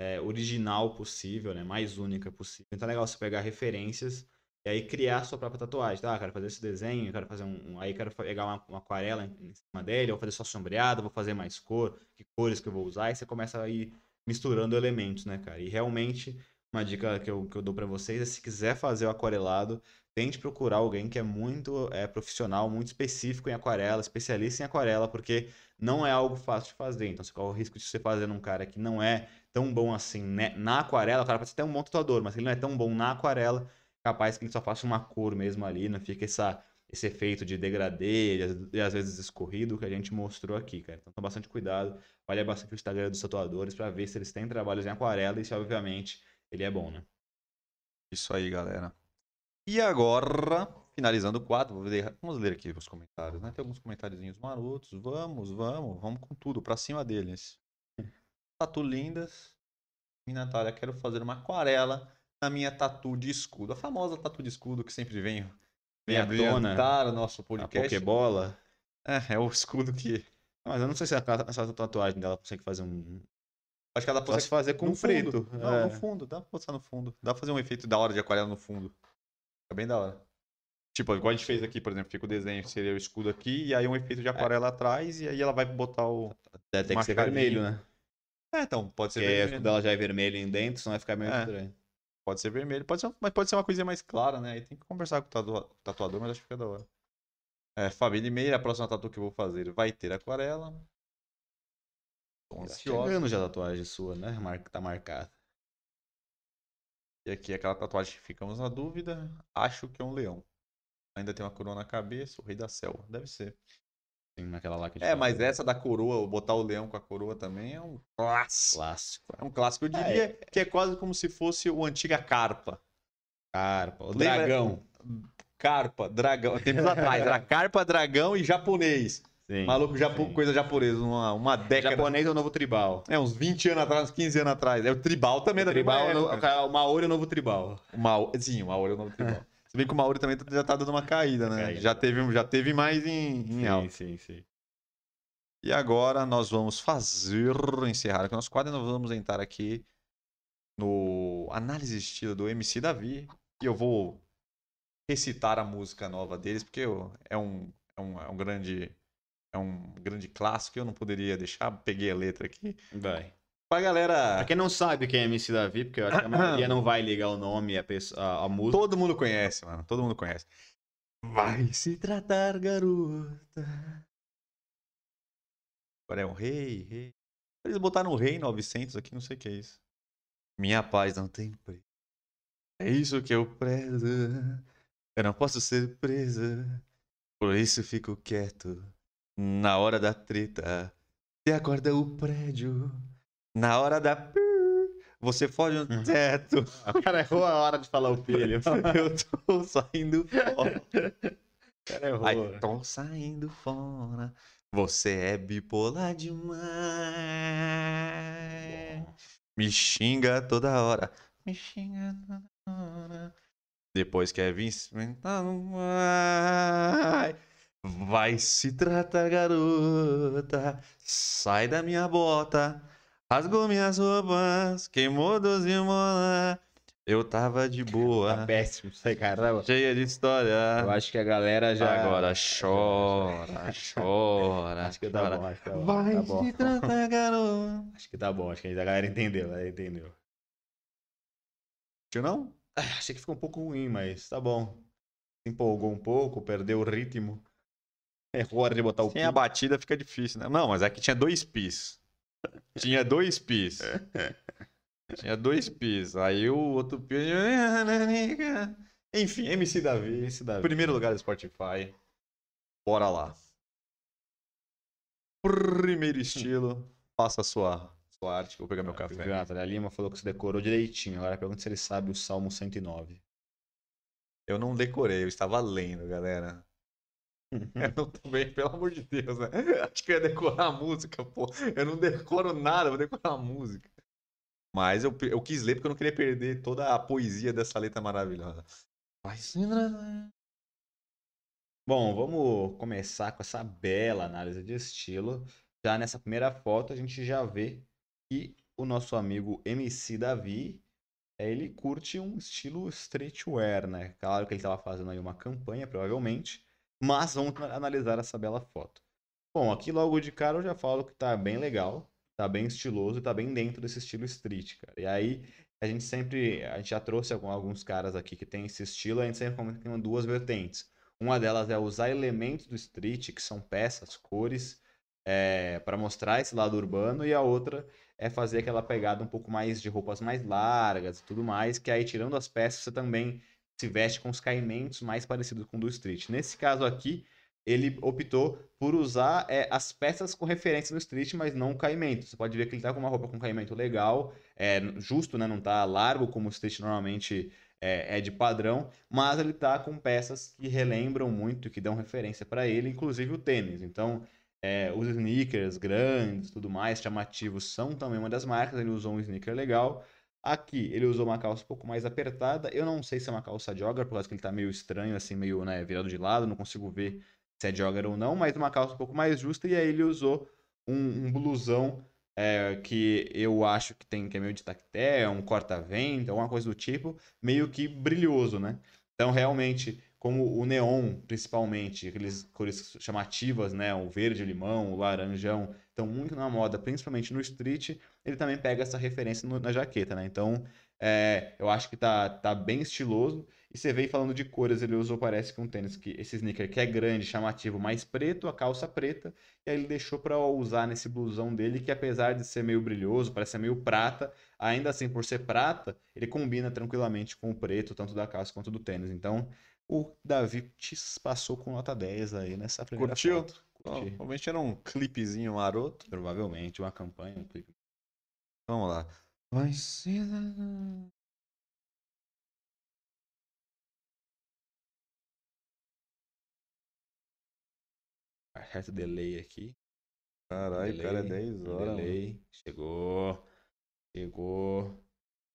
é, original possível, né? Mais única possível. Então é legal você pegar referências e aí criar a sua própria tatuagem. Tá, quero fazer esse desenho, quero fazer um, um- aí quero pegar uma, uma aquarela em, cima dele, vou fazer só sombreado, vou fazer mais cor, que cores que eu vou usar, e você começa a ir misturando elementos, né, cara? E realmente uma dica que eu, que eu dou pra vocês é se quiser fazer o aquarelado, tente procurar alguém que é muito é, profissional, muito específico em aquarela, especialista em aquarela, porque não é algo fácil de fazer. Então, você corre o risco de você fazer num cara que não é tão bom assim né, na aquarela. O cara pode ser até um bom tatuador, mas ele não é tão bom na aquarela, capaz que ele só faça uma cor mesmo ali, não fica essa, esse efeito de degradê e às- vezes escorrido que a gente mostrou aqui, cara. Então, bastante cuidado, olha bastante o Instagram dos tatuadores para ver se eles têm trabalhos em aquarela e se, obviamente, ele é bom, né? Isso aí, galera. E agora, finalizando o quadro, vamos ler aqui os comentários, né? Tem alguns comentáriozinhos marotos. Vamos, vamos, vamos com tudo, pra cima deles. Tatu lindas. E Natália, quero fazer uma aquarela na minha tatu de escudo. A famosa tatu de escudo que sempre vem, vem abrilhantar o nosso A podcast. Pokébola. É, é o escudo que. Mas eu não sei se a- essa tatuagem dela consegue fazer um. Acho que ela consegue fazer com no um preto. Não, é. no fundo, dá pra botar no fundo. Dá pra fazer um efeito da hora de aquarela no fundo. Fica bem da hora. Tipo, igual a gente fez aqui, por exemplo, fica o desenho, seria o escudo aqui, e aí um efeito de aquarela atrás, e aí ela vai botar o. Deve ter que ser vermelho, né? É, então, pode ser Porque o vermelho. escudo dela já é vermelho em dentro, senão vai ficar meio É. estranho. Pode ser vermelho, pode ser, mas pode ser uma coisinha mais clara, né? Aí tem que conversar com o tatu- tatuador, mas acho que fica da hora. É, Fabi Limeira, a próxima tatu que eu vou fazer vai ter aquarela. Tô Tá chegando já a tatuagem sua, né? Tá marcada. E aqui aquela tatuagem que ficamos na dúvida. Acho que é um leão. Ainda tem uma coroa na cabeça, o rei da selva. Deve ser. Tem naquela lá que É, falou. mas essa da coroa, botar o leão com a coroa também é um clássico. Clássico. É um clássico. Eu diria que é quase como se fosse o antiga carpa. Carpa. O Lembra- dragão. Carpa, dragão. Tempos atrás, era carpa, dragão e japonês. Sim, Maluco, japo, sim. coisa japonesa, uma, uma década. Japonês é o novo tribal. É, uns 20 anos atrás, uns 15 anos atrás. É o tribal também da tribal, no... época. o Maori é o novo tribal. O Maori, sim, o Maori é o novo tribal. Se bem que o Maori também já tá dando uma caída, né? Caída. Já teve, já teve mais em, em alta. sim, sim. E agora nós vamos fazer, encerrar aqui o nosso quadro e nós vamos entrar aqui no análise de estilo do MC Davi. E eu vou recitar a música nova deles, porque eu- é um, é um, é um grande é um grande clássico, eu não poderia deixar, peguei a letra aqui. Vai. Pra galera, Pra quem não sabe quem é MC Davi, porque eu acho que a maioria não vai ligar o nome e a, pessoa, a, a música. todo mundo conhece, mano, todo mundo conhece. Vai se tratar, garota. Agora é um rei, rei. Eles botaram um rei 900 aqui, não sei o que é isso. Minha paz não tem preço. É isso que eu prezo. Eu não posso ser presa. Por isso fico quieto. Na hora da treta. Você acorda o prédio. Na hora da. Você foge no teto. O cara errou a hora de falar o filho. Eu tô saindo fora. O cara errou. Ai, tô saindo fora. Você é bipolar demais. Me xinga toda hora. Me xinga toda hora. Depois quer vir vai. Se tratar, garota. Sai da minha bota. Rasgou minhas roupas. Queimou doze molas. Eu tava de boa. Tá péssimo isso aí, caramba. Cheia de história. Eu acho que a galera já. Agora chora, chora. Acho que tá chora. bom, acho que tá bom. Vai tá bom. se tratar, garoto. Acho que tá bom, acho que a galera entendeu, a galera entendeu. Tio não? Ah, Achei que ficou um pouco ruim, mas tá bom. Se empolgou um pouco, perdeu o ritmo. Errou a hora de botar o Sem a pi. batida fica difícil, né? Não, mas é que tinha dois pis. Tinha dois pis. Tinha dois pis. Aí o outro pis. Enfim, MC Davi. Esse Davi. Primeiro lugar do Spotify. Bora lá. Primeiro estilo. Faça a sua, sua arte, vou pegar meu O café. Jonathan Lima falou que você decorou direitinho. Agora pergunta se ele sabe o Salmo 109. Eu não decorei, eu estava lendo, galera. Eu não tô bem, pelo amor de Deus, né? Acho que eu ia decorar a música, pô. Eu não decoro nada, vou decorar a música. Mas eu, eu quis ler porque eu não queria perder toda a poesia dessa letra maravilhosa. Se Bom, vamos começar com essa bela análise de estilo. Já nessa primeira foto, a gente já vê que o nosso amigo MC Davi, eh, ele curte um estilo streetwear, né? Claro que ele estava fazendo aí uma campanha, provavelmente, mas vamos ana- analisar essa bela foto. Bom, aqui logo de cara eu já falo que tá bem legal, tá bem estiloso e tá bem dentro desse estilo street, cara. E aí, a gente sempre, a gente já trouxe alguns caras aqui que tem esse estilo, a gente sempre comenta que tem duas vertentes. Uma delas é usar elementos do street, que são peças, cores, para mostrar esse lado urbano, e a outra é fazer aquela pegada um pouco mais de roupas mais largas e tudo mais, que aí tirando as peças você também se veste com os caimentos mais parecidos com o do street. Nesse caso aqui, ele optou por usar é, as peças com referência no street, mas não o caimento. Você pode ver que ele tá com uma roupa com caimento legal, é justo, né? Não tá largo como o street normalmente é, é de padrão, mas ele tá com peças que relembram muito, que dão referência para ele, inclusive o tênis. Então, é, os sneakers grandes, tudo mais, chamativos, são também uma das marcas. Ele usou um sneaker legal. Aqui ele usou uma calça um pouco mais apertada. Eu não sei se é uma calça jogger, por causa que ele tá meio estranho, assim, meio né, virado de lado, não consigo ver se é jogger ou não, mas uma calça um pouco mais justa. E aí ele usou um, um blusão é, que eu acho que tem que é meio de tactel, um corta-vento, alguma coisa do tipo, meio que brilhoso, né? Então, realmente, como o neon, principalmente, aqueles cores chamativas, né? O verde, o limão, o laranjão, estão muito na moda, principalmente no street, ele também pega essa referência no- na jaqueta, né? Então, é, eu acho que tá, tá bem estiloso. E você vem falando de cores, ele usou, parece que um tênis, que esse sneaker que é grande, chamativo, mais preto, a calça preta, e aí ele deixou pra usar nesse blusão dele, que apesar de ser meio brilhoso, parece ser meio prata, ainda assim, por ser prata, ele combina tranquilamente com o preto, tanto da calça quanto do tênis. Então, o Davi te passou com nota 10 aí nessa primeira Curtiu? foto. Bom, Curti. Provavelmente era um clipezinho maroto. Provavelmente uma campanha, um clipe. Vamos lá. Vai ser. Certo delay aqui. Caralho, cara é Delay, 10 um horas. mano. delay. Chegou. Chegou.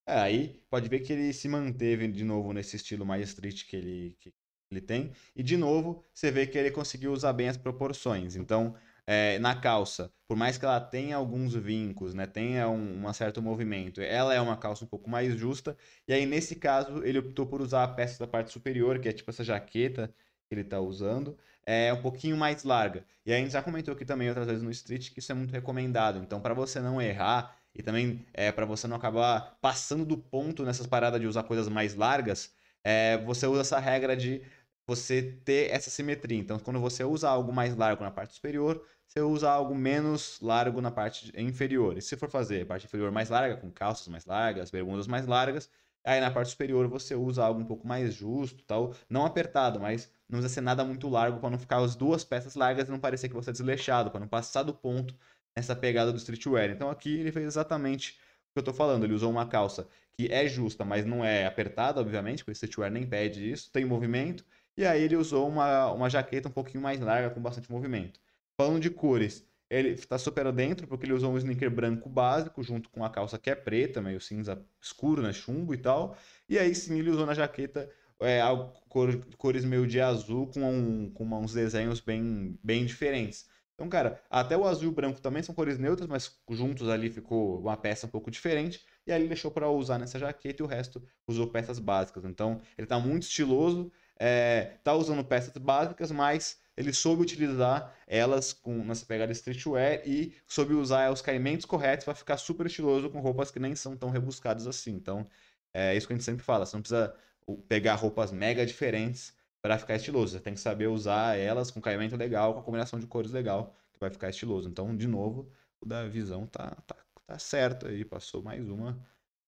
É, aí pode ver que ele se manteve de novo nesse estilo mais street que ele, que ele tem. E de novo, você vê que ele conseguiu usar bem as proporções. Então, é, na calça, por mais que ela tenha alguns vincos, né, tenha um, um certo movimento, ela é uma calça um pouco mais justa. E aí, nesse caso, ele optou por usar a peça da parte superior, que é tipo essa jaqueta que ele está usando, é um pouquinho mais larga. E aí a gente já comentou aqui também outras vezes no Street que isso é muito recomendado. Então, para você não errar e também é, para você não acabar passando do ponto nessas paradas de usar coisas mais largas, é, você usa essa regra de você ter essa simetria. Então, quando você usa algo mais largo na parte superior, você usa algo menos largo na parte inferior. E se for fazer a parte inferior mais larga, com calças mais largas, bermudas mais largas, aí na parte superior você usa algo um pouco mais justo, tal, não apertado, mas não precisa ser nada muito largo para não ficar as duas peças largas e não parecer que você é desleixado, para não passar do ponto nessa pegada do streetwear. Então aqui ele fez exatamente o que eu tô falando. Ele usou uma calça que é justa, mas não é apertada, obviamente, porque o streetwear nem pede isso, tem movimento. E aí ele usou uma, uma jaqueta um pouquinho mais larga, com bastante movimento. Falando de cores, ele está super dentro, porque ele usou um sneaker branco básico, junto com a calça que é preta, meio cinza escuro, né? Chumbo e tal. E aí sim ele usou na jaqueta é, cor- cores meio de azul, com, um- com uns desenhos bem, bem diferentes. Então, cara, até o azul e o branco também são cores neutras, mas juntos ali ficou uma peça um pouco diferente. e aí ele deixou para usar nessa jaqueta e o resto usou peças básicas. Então, ele tá muito estiloso, é, tá usando peças básicas, mas ele soube utilizar elas com, nessa pegada streetwear e soube usar os caimentos corretos para ficar super estiloso com roupas que nem são tão rebuscadas assim. Então, é isso que a gente sempre fala, você não precisa pegar roupas mega diferentes para ficar estiloso. Você tem que saber usar elas com caimento legal, com a combinação de cores legal, que vai ficar estiloso. Então, de novo, o da visão tá, tá, tá certo aí. Passou mais uma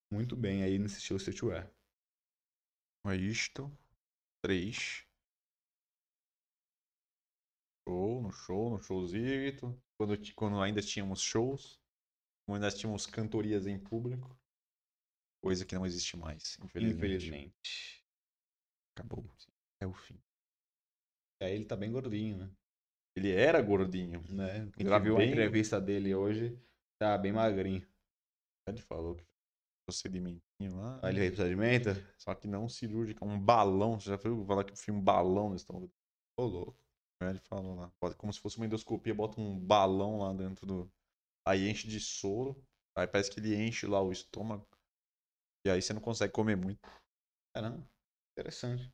muito bem aí nesse estilo streetwear. É isto. Três. Show, no show, no showzito. Quando, quando ainda tínhamos shows. Quando ainda tínhamos cantorias em público. Coisa que não existe mais, infelizmente. Infelizmente. Acabou. É o fim. E aí ele tá bem gordinho, né? Ele era gordinho. né? A gente viu bem... a entrevista dele hoje, tá bem magrinho. Ele falou que procedimentinho lá. Ah, ele fez procedimento? Só que não cirúrgico, um balão. Você já viu falar que foi um balão no estômago? Ô, louco. Ele falou lá. Como se fosse uma endoscopia, bota um balão lá dentro do. Aí enche de soro. Aí parece que ele enche lá o estômago. E aí você não consegue comer muito. Caramba, interessante.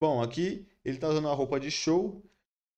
Bom, aqui ele tá usando uma roupa de show.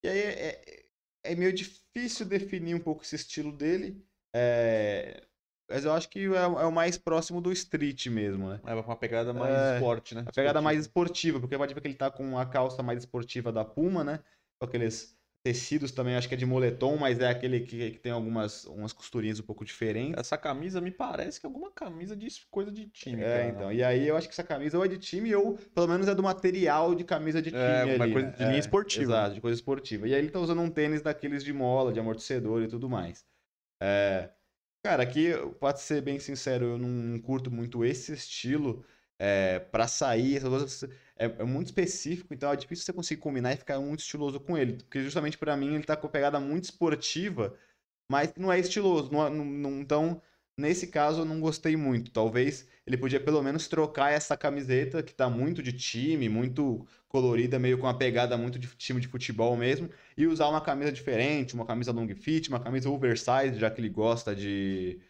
E aí é, é, é meio difícil definir um pouco esse estilo dele. É, mas eu acho que é, é, o mais próximo do street mesmo, né? É uma pegada mais é, esporte, né? A pegada mais esportiva, porque pode ver que ele tá com a calça mais esportiva da Puma, né? Com aqueles tecidos também, acho que é de moletom, mas é aquele que, que tem algumas umas costurinhas um pouco diferentes. Essa camisa me parece que é alguma camisa de coisa de time. É, cara. então. E aí eu acho que essa camisa ou é de time ou pelo menos é do material de camisa de é, time. É, uma ali, coisa de linha é, esportiva. Exato, de coisa esportiva. E aí ele tá usando um tênis daqueles de mola, de amortecedor e tudo mais. É, cara, aqui, pode ser bem sincero, eu não curto muito esse estilo é, para sair, essas coisas é, é, muito específico, então é difícil você conseguir combinar e ficar muito estiloso com ele. Porque justamente para mim ele tá com pegada muito esportiva, mas não é estiloso. Não, não, então, nesse caso, eu não gostei muito. Talvez ele podia pelo menos trocar essa camiseta que tá muito de time, muito colorida, meio com uma pegada muito de time de futebol mesmo, e usar uma camisa diferente, uma camisa long fit, uma camisa oversize, já que ele gosta de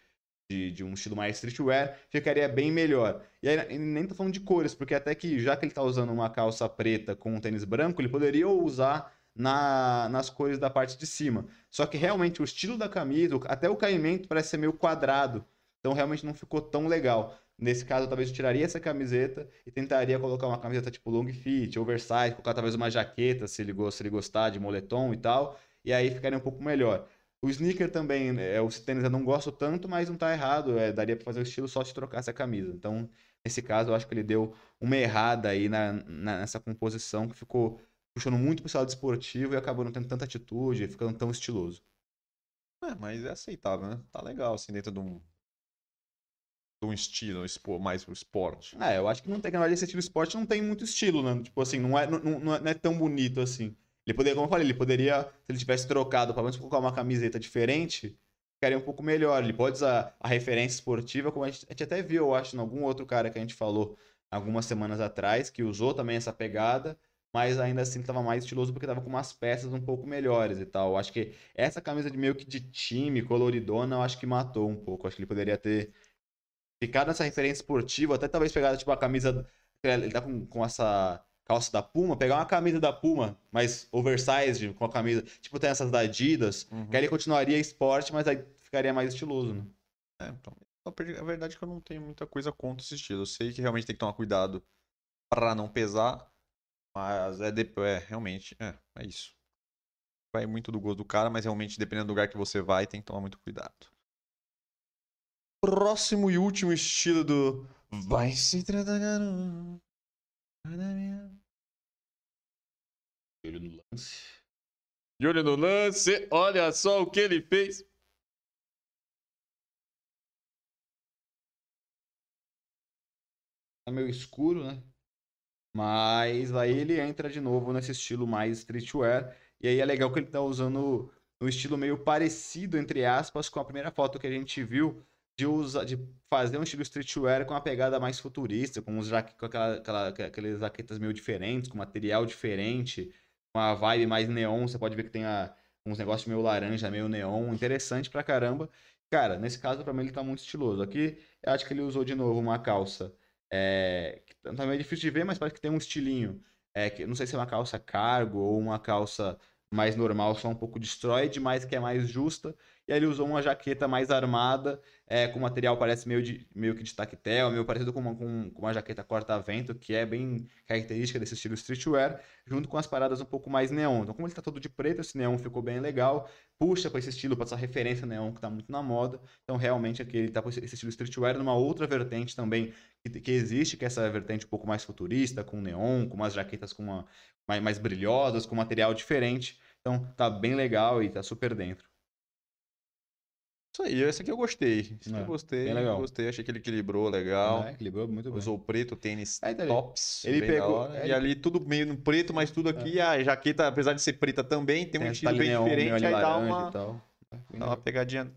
de, de, um estilo mais streetwear, ficaria bem melhor. E aí nem tô falando de cores, porque até que já que ele tá usando uma calça preta com um tênis branco, ele poderia usar na, nas cores da parte de cima. Só que realmente o estilo da camisa, até o caimento parece ser meio quadrado. Então realmente não ficou tão legal. Nesse caso, talvez eu tiraria essa camiseta e tentaria colocar uma camiseta tipo long fit, oversize, colocar talvez uma jaqueta, se ele, se ele gostar de moletom e tal. E aí ficaria um pouco melhor. O sneaker também, né, é, o tênis eu não gosto tanto, mas não tá errado. É, daria para fazer o estilo só se trocasse a camisa. Então, nesse caso, eu acho que ele deu uma errada aí na, na nessa composição que ficou puxando muito pro lado esportivo e acabou não tendo tanta atitude, ficando tão estiloso. É, mas é aceitável, né? Tá legal, assim, dentro de um, de um estilo mais pro esporte. É, eu acho que não tem, na verdade, esse estilo esporte não tem muito estilo, né? Tipo assim, não é, não, não é tão bonito assim. Ele poderia, como eu falei, ele poderia, se ele tivesse trocado, pelo menos colocar uma camiseta diferente, ficaria um pouco melhor. Ele pode usar a referência esportiva, como a gente, a gente até viu, eu acho, em algum outro cara que a gente falou algumas semanas atrás, que usou também essa pegada, mas ainda assim estava mais estiloso porque estava com umas peças um pouco melhores e tal. Acho que essa camisa de meio que de time, coloridona, eu acho que matou um pouco. Acho que ele poderia ter ficado nessa referência esportiva, até talvez pegado tipo a camisa. Ele tá com, com essa calça da Puma, pegar uma camisa da Puma, mais oversized, com a camisa, tipo tem essas da Adidas, uhum. que aí ele continuaria esporte, mas aí ficaria mais estiloso, né? É, então, a verdade é que eu não tenho muita coisa contra esse estilo. Eu sei que realmente tem que tomar cuidado para não pesar, mas é, de... é realmente, é, é isso. Vai muito do gosto do cara, mas realmente, dependendo do lugar que você vai, tem que tomar muito cuidado. Próximo e último estilo do Vai se tratar, garoto. De olho no lance. De olho no lance, olha só o que ele fez. Tá meio escuro, né? Mas aí ele entra de novo nesse estilo mais streetwear. E aí é legal que ele tá usando um estilo meio parecido, entre aspas, com a primeira foto que a gente viu de, usar, de fazer um estilo streetwear com uma pegada mais futurista, com, uns com aquela, aquela, aquelas jaquetas meio diferentes, com material diferente, uma vibe mais neon. Você pode ver que tem a, uns negócios meio laranja, meio neon, interessante pra caramba. Cara, nesse caso, pra mim, ele tá muito estiloso. Aqui, eu acho que ele usou de novo uma calça. É, que tá meio difícil de ver, mas parece que tem um estilinho. É, que, não sei se é uma calça cargo ou uma calça mais normal, só um pouco destroyed, mas que é mais justa. E aí ele usou uma jaqueta mais armada, é, com material parece meio, de, meio que de tactel, meio parecido com uma, com, com uma jaqueta corta-vento, que é bem característica desse estilo streetwear, junto com as paradas um pouco mais neon. Então, como ele está todo de preto, esse neon ficou bem legal, puxa para esse estilo, para essa referência neon que está muito na moda. Então, realmente, aqui ele está com esse estilo streetwear numa outra vertente também que, que, existe, que é essa vertente um pouco mais futurista, com neon, com umas jaquetas com uma, mais, mais brilhosas, com material diferente. Então, tá bem legal e tá super dentro. Isso aí, esse aqui eu gostei. Esse aqui eu gostei. Bem legal. Gostei, achei que ele equilibrou legal. É, equilibrou muito bem. Usou preto, tênis é, tops. Ele pegou. É, e ali tudo meio no preto, mas tudo aqui, é. a jaqueta, apesar de ser preta também, tem, tem um estilo bem diferente. Aí dá uma, dá uma pegadinha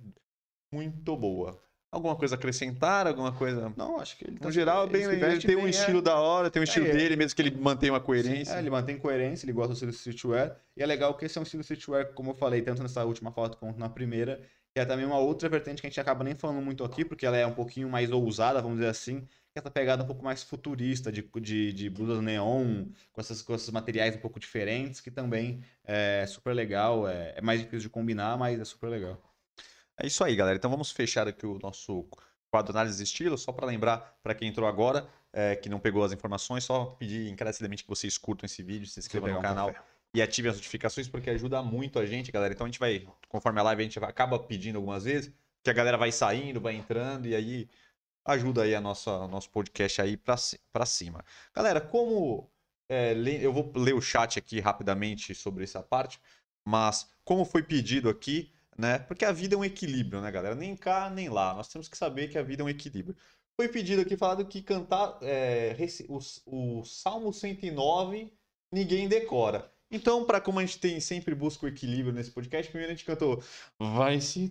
muito boa. Alguma coisa acrescentar? Alguma coisa. Não, acho que ele tá. No geral, bem, ele, ele tem um bem, estilo é... da hora, tem um estilo é, dele, mesmo que ele mantenha uma coerência. Sim, é, ele mantém coerência, ele gosta do estilo streetwear. E é legal que esse é um estilo streetwear, como eu falei, tanto nessa última foto quanto na primeira, que é também uma outra vertente que a gente acaba nem falando muito aqui, porque ela é um pouquinho mais ousada, vamos dizer assim, que é essa pegada um pouco mais futurista, de, de, de blusas neon, com, essas, com esses materiais um pouco diferentes, que também é super legal, é, é mais difícil de combinar, mas é super legal. É isso aí, galera. Então vamos fechar aqui o nosso quadro análise de estilo, só para lembrar para quem entrou agora, é, que não pegou as informações, só pedir encarecidamente que vocês curtam esse vídeo, se inscrevam no canal. Um e ative as notificações, porque ajuda muito a gente, galera. Então a gente vai, conforme a live, a gente acaba pedindo algumas vezes, que a galera vai saindo, vai entrando, e aí ajuda aí a nossa nosso podcast aí para cima. Galera, como. É, eu vou ler o chat aqui rapidamente sobre essa parte, mas como foi pedido aqui, né? Porque a vida é um equilíbrio, né, galera? Nem cá, nem lá. Nós temos que saber que a vida é um equilíbrio. Foi pedido aqui, falado que cantar é, o, o Salmo 109 ninguém decora. Então, para como a gente tem sempre busca o equilíbrio nesse podcast, primeiro a gente cantou Vai se.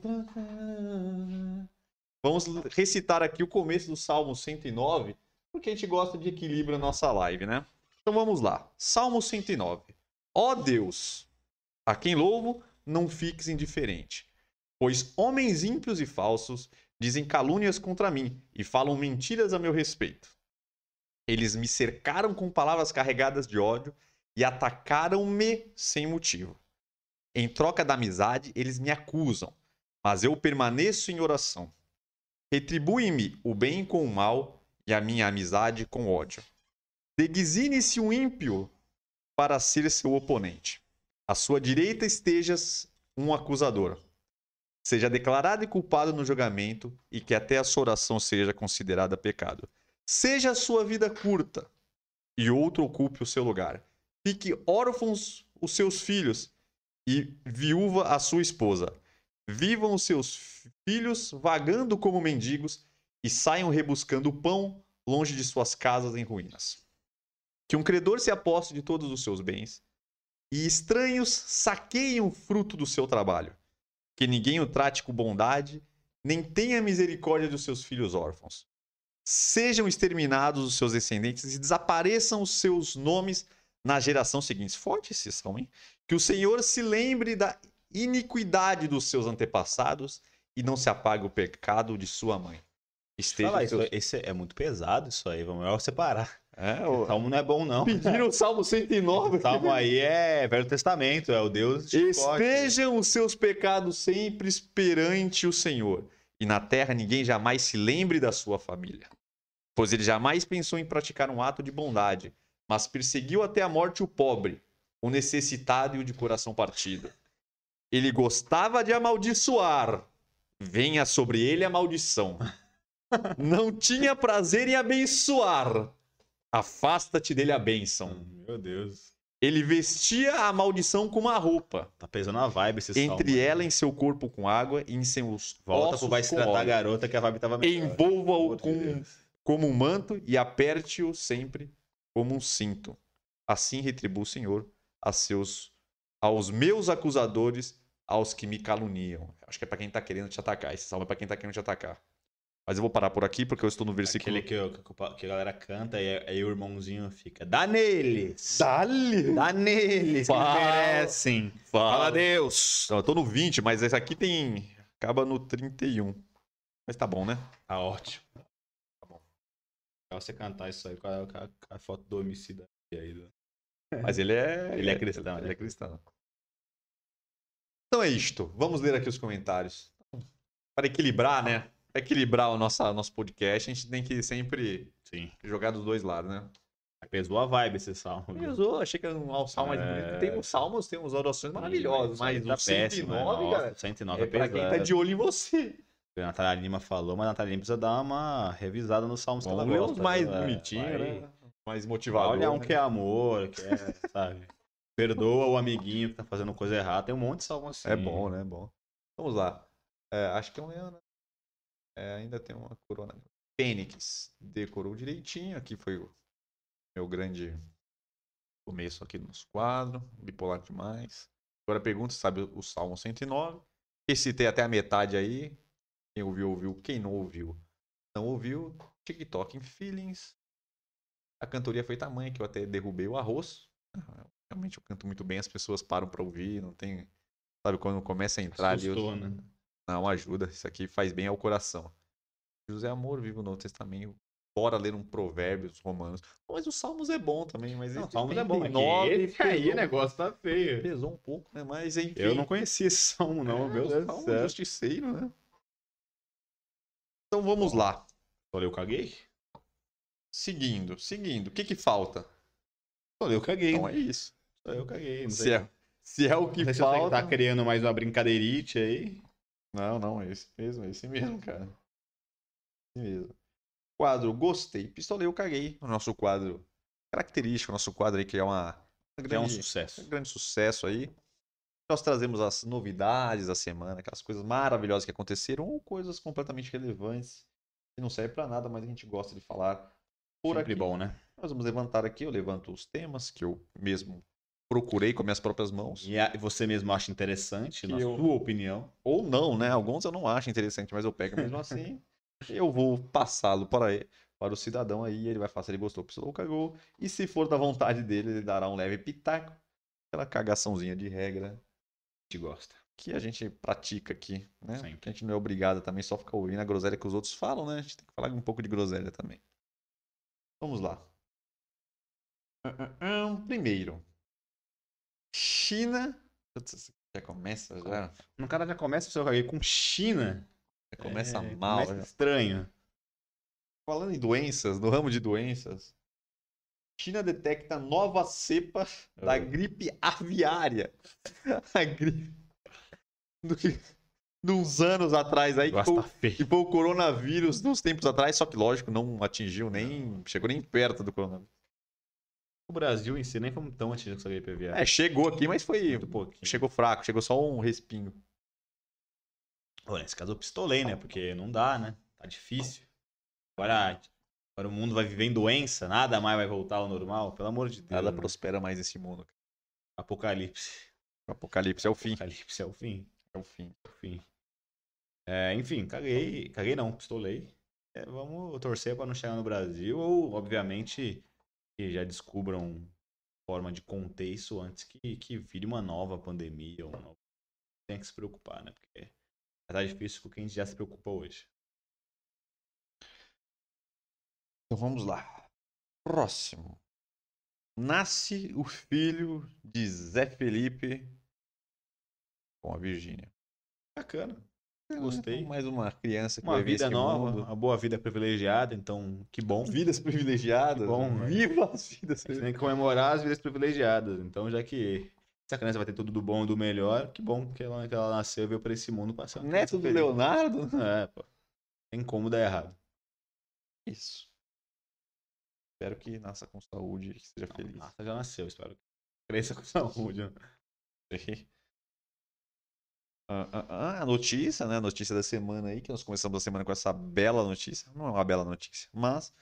Vamos recitar aqui o começo do Salmo 109, porque a gente gosta de equilíbrio na nossa live, né? Então vamos lá. Salmo 109. Ó Deus, a quem louvo, não fiques indiferente, pois homens ímpios e falsos dizem calúnias contra mim e falam mentiras a meu respeito. Eles me cercaram com palavras carregadas de ódio e atacaram-me sem motivo. Em troca da amizade, eles me acusam, mas eu permaneço em oração. Retribui-me o bem com o mal e a minha amizade com ódio. Desigine-se um ímpio para ser seu oponente. À sua direita estejas um acusador. Seja declarado e culpado no julgamento e que até a sua oração seja considerada pecado. Seja a sua vida curta e outro ocupe o seu lugar fique órfãos os seus filhos e viúva a sua esposa. Vivam os seus filhos vagando como mendigos e saiam rebuscando pão longe de suas casas em ruínas. Que um credor se aposte de todos os seus bens e estranhos saqueiem o fruto do seu trabalho. Que ninguém o trate com bondade, nem tenha misericórdia dos seus filhos órfãos. Sejam exterminados os seus descendentes e desapareçam os seus nomes na geração seguinte. Forte esse salmo, hein? Que o Senhor se lembre da iniquidade dos seus antepassados e não se apague o pecado de sua mãe. Esteja Fala, seus... esse é muito pesado isso aí, vamos melhor separar. É, o salmo não é bom não. Pediram o Salmo 109. O salmo aí é Velho Testamento, é o Deus de Estejam os seus pecados sempre perante o Senhor, e na terra ninguém jamais se lembre da sua família. Pois ele jamais pensou em praticar um ato de bondade, mas perseguiu até a morte o pobre, o necessitado e o de coração partido. Ele gostava de amaldiçoar. Venha sobre ele a maldição. Não tinha prazer em abençoar. Afasta-te dele a bênção. Meu Deus. Ele vestia a maldição com uma roupa. Tá pesando a vibe esse Entre salmo, ela em seu corpo com água e em seus Volta pro vai se tratar a garota que a vibe tava melhor. Envolva-o com, como um manto e aperte-o sempre como um cinto. Assim retribua o Senhor a seus, aos meus acusadores, aos que me caluniam. Acho que é para quem está querendo te atacar. Esse salmo é para quem está querendo te atacar. Mas eu vou parar por aqui porque eu estou no versículo. Aquele que, eu, que a galera canta e aí o irmãozinho fica: Dá neles! Dá-lhe! Dá neles! Fala, que merecem! Fala, Fala Deus! Então, eu tô no 20, mas esse aqui tem Acaba no 31. Mas tá bom, né? Tá ótimo. Tá você cantar isso aí com a, com a- com a foto do homicida aí. né? Mas ele é. Ele é cristão, Ele né? é cristão. Então é isto. Vamos ler aqui os comentários. Para equilibrar, né? Para equilibrar o nosso, nosso podcast, a gente tem que sempre Sim. jogar dos dois lados, né? Pesou a vibe esse salmo. viu? Pesou, achei que era um salmo mais É. bonito. Tem os salmos, tem umas orações maravilhosas, mas tá o 109, Nossa, cara, 109 é pra quem tá de olho em você. A Natália Lima falou, mas a Natália Lima precisa dar uma revisada nos salmos que ela gosta. os mais viu? É, bonitinhos, vai- né? Mais motivador. Olha um né? que é amor, que é, sabe? Perdoa o amiguinho que tá fazendo coisa errada. Tem um monte de salmo assim. É bom, né? É bom. Vamos lá. É, acho que é um leão, né? É, ainda tem uma corona. Fênix decorou direitinho. Aqui foi o meu grande começo aqui no nosso quadro. Bipolar demais. Agora pergunta, sabe o Salmo 109. Recitei até a metade aí. Quem ouviu, ouviu. Quem não ouviu, não ouviu. TikTok em Feelings. A cantoria foi tamanha que eu até derrubei o arroz. Ah, Realmente eu canto muito bem, as pessoas param pra ouvir, não tem. Sabe, quando começa a entrar ali. Assustou, eu- né? Não, ajuda. Isso aqui faz bem ao coração. José Amor vive o Novo Testamento. Bora ler um Provérbios Romanos. Mas o Salmos é bom também, mas Não, salmos é bom. 39 esse aí o negócio tá feio. Pesou um pouco, né? Mas enfim. Eu não conhecia esse salmo, não. É, meu Deus Salmo céu. justiceiro, né? Então vamos lá. Só eu caguei? Seguindo, seguindo. O que que falta? Só eu caguei. Então é isso. Só eu caguei. Não Se é, se é o não que sei se você falta... tá criando mais uma brincadeirite aí. Não, não, é esse mesmo, é esse mesmo, cara. Esse mesmo. Quadro Gostei, Pistolei, eu caguei. O nosso quadro característico, o nosso quadro aí que é uma, uma Que é um grande, sucesso. um grande sucesso aí. Nós trazemos as novidades da semana, aquelas coisas maravilhosas que aconteceram ou coisas completamente relevantes que não servem pra nada, mas a gente gosta de falar por Sempre aqui. bom, né? Nós vamos levantar aqui, eu levanto os temas que eu mesmo procurei com minhas próprias mãos. E a- você mesmo acha interessante, na eu- sua opinião. Ou não, né? Alguns eu não acho interessante, mas eu pego mesmo assim. eu vou passá-lo para, ele- para o cidadão aí, ele vai falar se ele gostou, ou cagou. E se for da vontade dele, ele dará um leve pitaco. Aquela cagaçãozinha de regra gosta. que a gente pratica aqui, né? Sempre. A gente não é obrigado também só ficar ouvindo a groselha que os outros falam, né? A gente tem que falar um pouco de groselha também. Vamos lá. Ah, ah, ah, Primeiro, China. Já começa já? No cara já começa o seu caguei com China. Já começa É, mal. Começa já. estranho. Falando em doenças, no ramo de doenças, China detecta nova cepa da Ah. gripe aviária. A gripe. Do que. De uns anos atrás aí, que foi, que foi o coronavírus, nos tempos atrás, só que lógico, não atingiu nem. Chegou nem perto do coronavírus. O Brasil em si nem fomos tão atingidos com essa gripe aviária. É, chegou aqui, mas foi. Chegou fraco, chegou só um respingo. Pô, nesse caso eu pistolei, né? Porque não dá, né? Tá difícil. Agora, agora o mundo vai viver em doença, nada mais vai voltar ao normal, pelo amor de Deus. Nada prospera mais nesse mundo. Apocalipse. Apocalipse é o fim. Apocalipse é o fim. É o fim. É o fim. É, enfim, caguei. Caguei não, pistolei. É, vamos torcer pra não chegar no Brasil, ou, obviamente, que já descubram forma de conter isso antes que, que vire uma nova pandemia ou uma nova... Tem que se preocupar, né? Porque tá difícil com o que a gente já se preocupa hoje. Então vamos lá. Próximo. Nasce o filho de Zé Felipe com a Virgínia. Bacana. Gostei. Mais uma criança que Uma vai vida nova, mundo. uma boa vida privilegiada, então que bom. Vidas privilegiadas. Que bom, né? Viva as vidas gente tem que comemorar as vidas privilegiadas. Então, já que essa criança vai ter tudo do bom e do melhor, que bom que ela, que ela nasceu e veio pra esse mundo passar. Neto do. Leonardo? É, pô. Tem como dar errado. Isso. Espero que nasça com saúde que seja Não, feliz. Nossa, já nasceu, espero que cresça com saúde. né? Ah, ah, ah, a notícia, né? A notícia da semana aí, que nós começamos a semana com essa bela notícia. Não é uma bela notícia, mas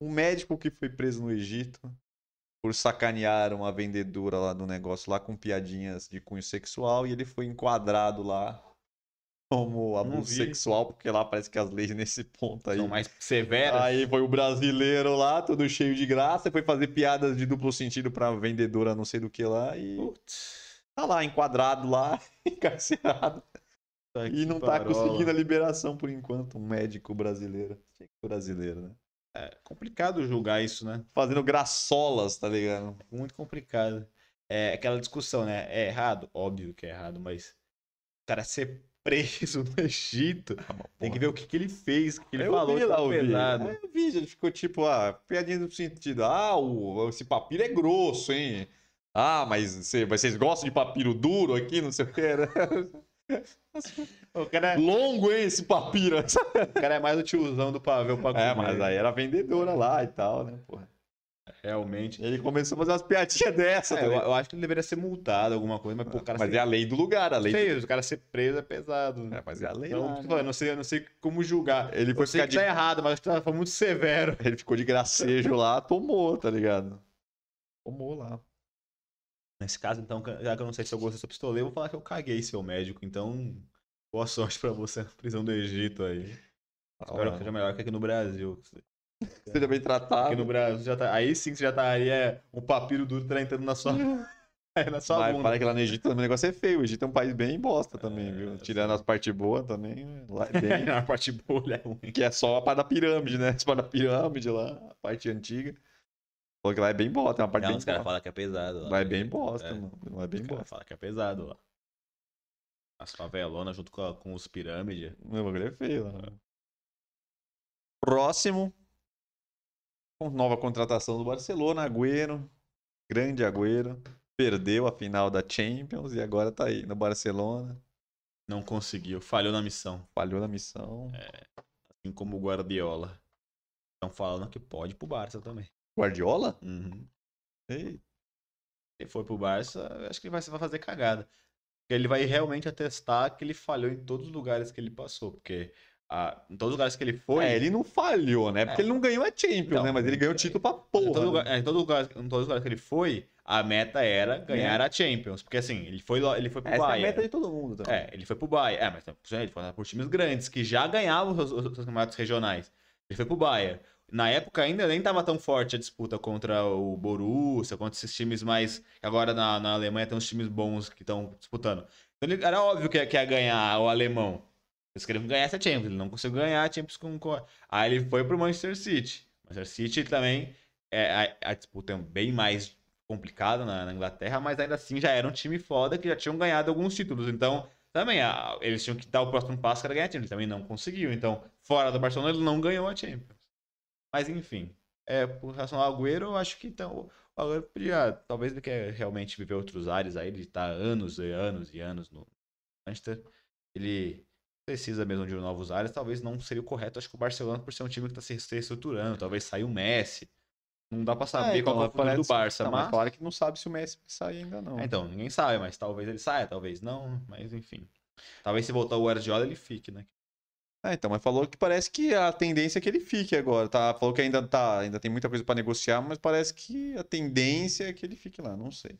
um médico que foi preso no Egito por sacanear uma vendedora lá do negócio lá com piadinhas de cunho sexual e ele foi enquadrado lá como abuso sexual, porque lá parece que as leis nesse ponto aí. São mais severas. Aí foi o brasileiro lá, todo cheio de graça, foi fazer piadas de duplo sentido pra vendedora não sei do que lá e Putz. tá lá enquadrado lá, encarcerado. E não tá conseguindo a liberação por enquanto, um médico brasileiro. Brasileiro, né? É complicado julgar isso, né? Fazendo graçolas, tá ligado? Muito complicado. É aquela discussão, né? É errado? Óbvio que é errado, mas o cara ser preso no Egito, ah, tem que ver o que, que ele fez, o que, ele eu falou. Vi lá, o pesado. É, eu vi, ele ficou tipo, ah, piadinha no sentido, ah, o, esse papiro é grosso, hein? Ah, mas vocês gostam de papiro duro aqui, não sei o que. Né? O cara é... Longo, hein, esse papiro. O cara é mais o tiozão do pavel pra É, mas aí era vendedora lá e tal, né, porra. Realmente. Ele começou a fazer umas piadinhas dessa. É, eu, eu, acho que ele deveria ser multado, alguma coisa, mas pô, o cara. Mas ser... é a lei do lugar, a lei. Sei, do... o cara ser preso é pesado. É, mas é a lei. Então, lá, né? eu não sei, não sei como julgar. Ele foi eu sei que de... tá errado, mas tá, foi muito severo. Ele ficou de gracejo lá, tomou, tá ligado? Tomou lá. Nesse caso, então, já que eu não sei se eu gostei do seu pistoleiro, eu vou falar que eu caguei seu médico. Então, boa sorte pra você na prisão do Egito aí. Ah, Espero que seja melhor que aqui no Brasil. Seja bem tratado. Aqui no Brasil já tá. Aí sim você já estaria um papiro duro tá entrando na sua. na sua Mas bunda. que lá no Egito também o negócio é feio. O Egito é um país bem bosta também, é, viu? Tirando as partes boas também. Lá é bem. a parte boa é ruim. Que é só a parte da pirâmide, né? Só da pirâmide lá, a parte antiga. Falou que lá é bem bosta, é uma parte não, bem os caras falam que é pesado. Lá, lá é bem bosta, é. mano. Lá é bem os bosta. fala que é pesado lá. As favelonas junto com, a, com os pirâmides. O bagulho é feio lá. Próximo. Com nova contratação do Barcelona, Agüero. Grande Agüero. Perdeu a final da Champions e agora tá aí no Barcelona. Não conseguiu, falhou na missão. Falhou na missão. É, assim como o Guardiola. Estão falando que pode pro Barça também. Guardiola? Uhum. Ei. Ele foi pro Barça, acho que ele vai, vai fazer cagada. Ele vai realmente atestar que ele falhou em todos os lugares que ele passou. Porque ah, em todos os lugares que ele foi. É, ele não falhou, né? Porque é. ele não ganhou a Champions, então, né? Mas ele ganhou o título pra porra. Em, todo né? lugar, é, em, todo lugar, em todos os lugares que ele foi, a meta era ganhar é. a Champions. Porque assim, ele foi, ele foi pro Essa Bayern. é a meta de todo mundo também. É, ele foi pro Bayern. É, mas ele foi por times grandes, que já ganhavam os, os, os campeonatos regionais. Ele foi pro Bayern. Na época ainda nem estava tão forte a disputa contra o Borussia, contra esses times mais. Agora na, na Alemanha tem uns times bons que estão disputando. Então ele, era óbvio que, que ia ganhar o alemão. Eles queriam ganhar essa Champions, ele não conseguiu ganhar a Champions com. Aí ele foi pro Manchester City. Manchester City também é a, a disputa é bem mais complicada na, na, Inglaterra, mas ainda assim já era um time foda que já tinham ganhado alguns títulos. Então, também, a, eles tinham que dar o próximo passo era ganhar a Champions. Ele também não conseguiu. Então, fora do Barcelona, ele não ganhou a Champions. Mas enfim, é, por relação ao Agüero, eu acho que então, o Agüero podia, talvez ele quer realmente viver outros ares aí, ele está anos e anos e anos no Manchester. Ele precisa mesmo de novos ares, talvez não seria o correto. Acho que o Barcelona, por ser um time que está se reestruturando, talvez sair o Messi. Não dá para saber é, então, qual é o futuro do Barça, não, mas... mas... Claro que não sabe se o Messi vai sair ainda não. É, então, ninguém sabe, mas talvez ele saia, talvez não, mas enfim. Talvez se voltar o Guardiola ele fique, né? É, então, mas falou que parece que a tendência é que ele fique agora, tá? Falou que ainda tá, ainda tem muita coisa para negociar, mas parece que a tendência é que ele fique lá, não sei.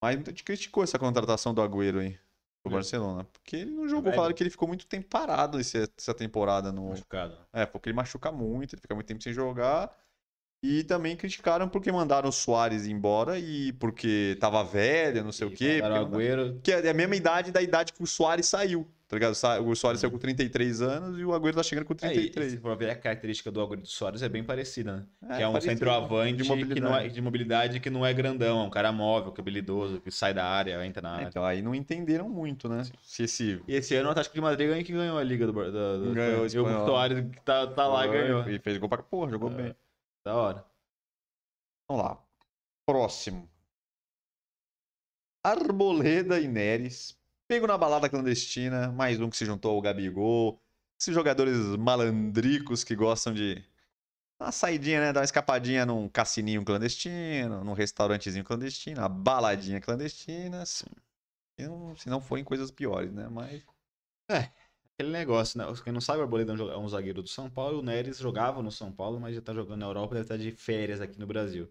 Mas muita gente criticou essa contratação do Agüero aí pro é. Barcelona, porque ele não jogou, é falaram que ele ficou muito tempo parado esse, essa temporada no machucado. É, porque ele machuca muito, ele fica muito tempo sem jogar. E também criticaram porque mandaram o Soares embora e porque tava velho, não sei e o quê. Agüero. Que é a mesma idade da idade que o Soares saiu. Tá ligado? O Soares saiu com 33 anos e o Agüero tá chegando com 33. É, e, for ver, a característica do Agüero do Soares é bem parecida, né? É, que é um centroavante de mobilidade. Que não é, de mobilidade que não é grandão, é um cara móvel, que é habilidoso, que sai da área, entra na área. Então aí não entenderam muito, né? Se esse... E esse ano o Atlético de Madrid ganhou que ganhou a Liga do, do, do ganhou, E o Soares que tá, tá lá e ganhou. E fez gol pra porra, jogou é, bem. Da hora. Vamos lá. Próximo. Arboleda e Neres. Pego na balada clandestina. Mais um que se juntou ao Gabigol. Esses jogadores malandricos que gostam de uma saidinha, né? Dar uma escapadinha num cassininho clandestino, num restaurantezinho clandestino, uma baladinha clandestina. Assim. Se não forem coisas piores, né? Mas. É, aquele negócio, né? Quem não sabe, o Arboleda é um zagueiro do São Paulo. O Neres jogava no São Paulo, mas já tá jogando na Europa, deve estar de férias aqui no Brasil.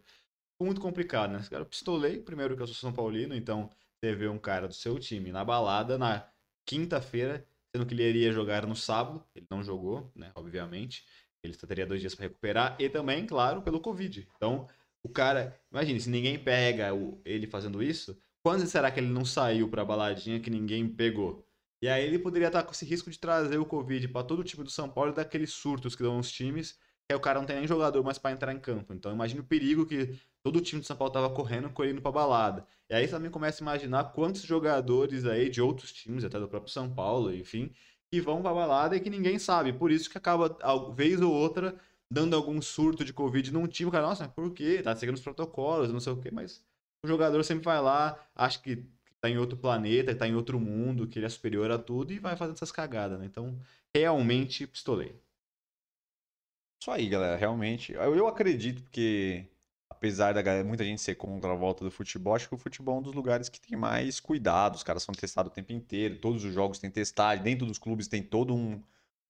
Muito complicado, né? Cara pistolei, primeiro que eu sou São Paulino, então você vê um cara do seu time na balada na quinta-feira, sendo que ele iria jogar no sábado. Ele não jogou, né? Obviamente. Ele só teria dois dias para recuperar. E também, claro, pelo Covid. Então, o cara. Imagine, se ninguém pega o, ele fazendo isso, quando será que ele não saiu pra baladinha que ninguém pegou? E aí ele poderia estar com esse risco de trazer o Covid para todo o time do São Paulo daqueles surtos que dão nos times, aí o cara não tem nem jogador mais para entrar em campo. Então imagina o perigo que todo o time do São Paulo tava correndo indo pra balada. E aí também começa a imaginar quantos jogadores aí de outros times, até do próprio São Paulo, enfim, que vão pra balada e que ninguém sabe. Por isso que acaba, vez ou outra, dando algum surto de Covid num time. O cara, nossa, por quê? Tá seguindo os protocolos, não sei o quê, mas o jogador sempre vai lá, acha que tá em outro planeta, tá em outro mundo, que ele é superior a tudo e vai fazendo essas cagadas, né? Então, realmente pistolei. Isso aí, galera, realmente. Eu, acredito que, apesar da galera, muita gente ser contra a volta do futebol, acho que o futebol é um dos lugares que tem mais cuidado. Os caras são testados o tempo inteiro, todos os jogos têm testagem, dentro dos clubes tem todo um,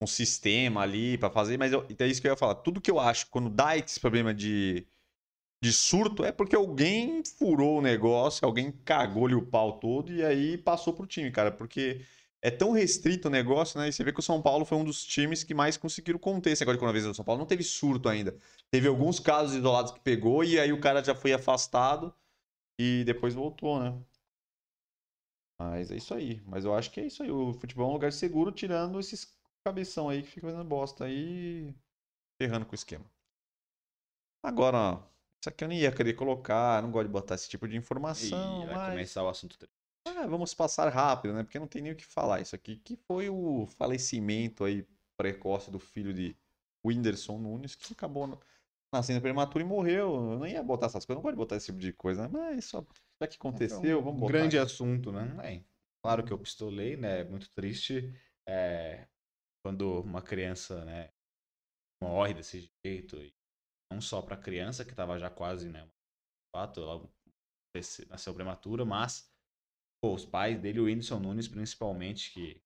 um sistema ali para fazer, mas eu, então é isso que eu ia falar. Tudo que eu acho, quando dá esse problema de de surto é porque alguém furou o negócio, alguém cagou-lhe o pau todo e aí passou pro time, cara. Porque é tão restrito o negócio, né? E você vê que o São Paulo foi um dos times que mais conseguiram conter esse negócio de coronavírus. O São Paulo não teve surto ainda. Teve alguns casos isolados que pegou e aí o cara já foi afastado e depois voltou, né? Mas é isso aí. Mas eu acho que é isso aí. O futebol é um lugar seguro, tirando esses cabeção aí que fica fazendo bosta aí, ferrando com o esquema. Agora, ó, isso aqui eu nem ia querer colocar, não gosto de botar esse tipo de informação. E vai mas... começar o assunto ah, vamos passar rápido, né? Porque não tem nem o que falar isso aqui, que foi o falecimento aí precoce do filho de Whindersson Nunes, que acabou nascendo prematuro e morreu. Eu não ia botar essas coisas, não gosto de botar esse tipo de coisa, né? Mas só já que aconteceu, um vamos botar. grande assunto, né? É, claro que eu pistolei, né? Muito triste. É, quando uma criança, né, morre desse jeito, não só para a criança, que estava já quase, né, fato, ela nasceu prematura, mas pô, os pais dele, o Whindersson Nunes principalmente, que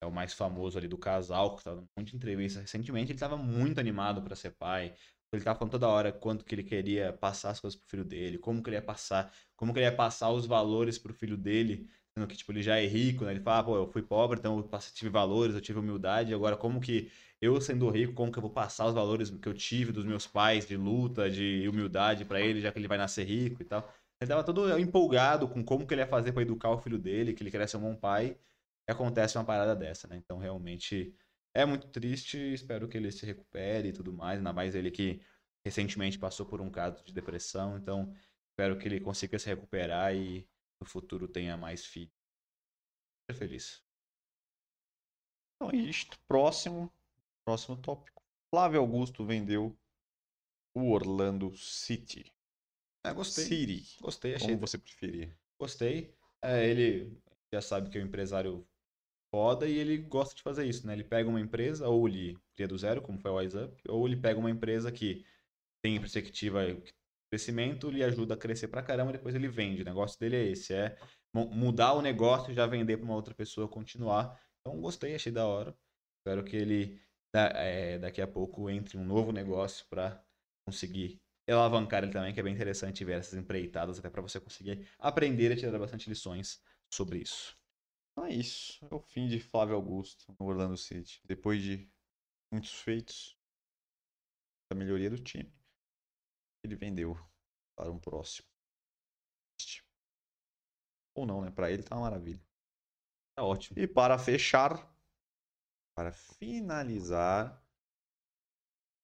é o mais famoso ali do casal, que estava muito entrevista recentemente, ele estava muito animado para ser pai. Ele estava falando toda hora quanto que ele queria passar as coisas pro filho dele, como que ele ia passar, como que ele ia passar os valores pro filho dele, sendo que tipo ele já é rico, né? Ele fala, pô, eu fui pobre, então eu tive valores, eu tive humildade, agora como que eu sendo rico, como que eu vou passar os valores que eu tive dos meus pais de luta, de humildade para ele, já que ele vai nascer rico e tal. Ele tava todo empolgado com como que ele ia fazer para educar o filho dele, que ele queria ser um bom pai. E acontece uma parada dessa, né? Então, realmente é muito triste. Espero que ele se recupere e tudo mais. Ainda mais ele que recentemente passou por um caso de depressão. Então, espero que ele consiga se recuperar e no futuro tenha mais filhos. Ser feliz. Então é isto. Próximo. Próximo tópico. Flávio Augusto vendeu o Orlando City. É, gostei. City. Gostei, achei. Como você preferir. Gostei. É, ele já sabe que é um empresário foda e ele gosta de fazer isso, né? Ele pega uma empresa, ou ele cria do zero, como foi o WhatsApp, ou ele pega uma empresa que tem perspectiva de crescimento, lhe ajuda a crescer pra caramba, depois ele vende. O negócio dele é esse, é mudar o negócio e já vender para uma outra pessoa continuar. Então gostei, achei da hora. Espero que ele é, daqui a pouco entre um novo negócio para conseguir alavancar ele também, que é bem interessante ver essas empreitadas, até para você conseguir aprender e tirar bastante lições sobre isso. Então é isso. É o fim de Flávio Augusto no Orlando City. Depois de muitos feitos, a melhoria do time, ele vendeu para um próximo. Ou não, né? Para ele tá uma maravilha. Tá ótimo. E para fechar, para finalizar,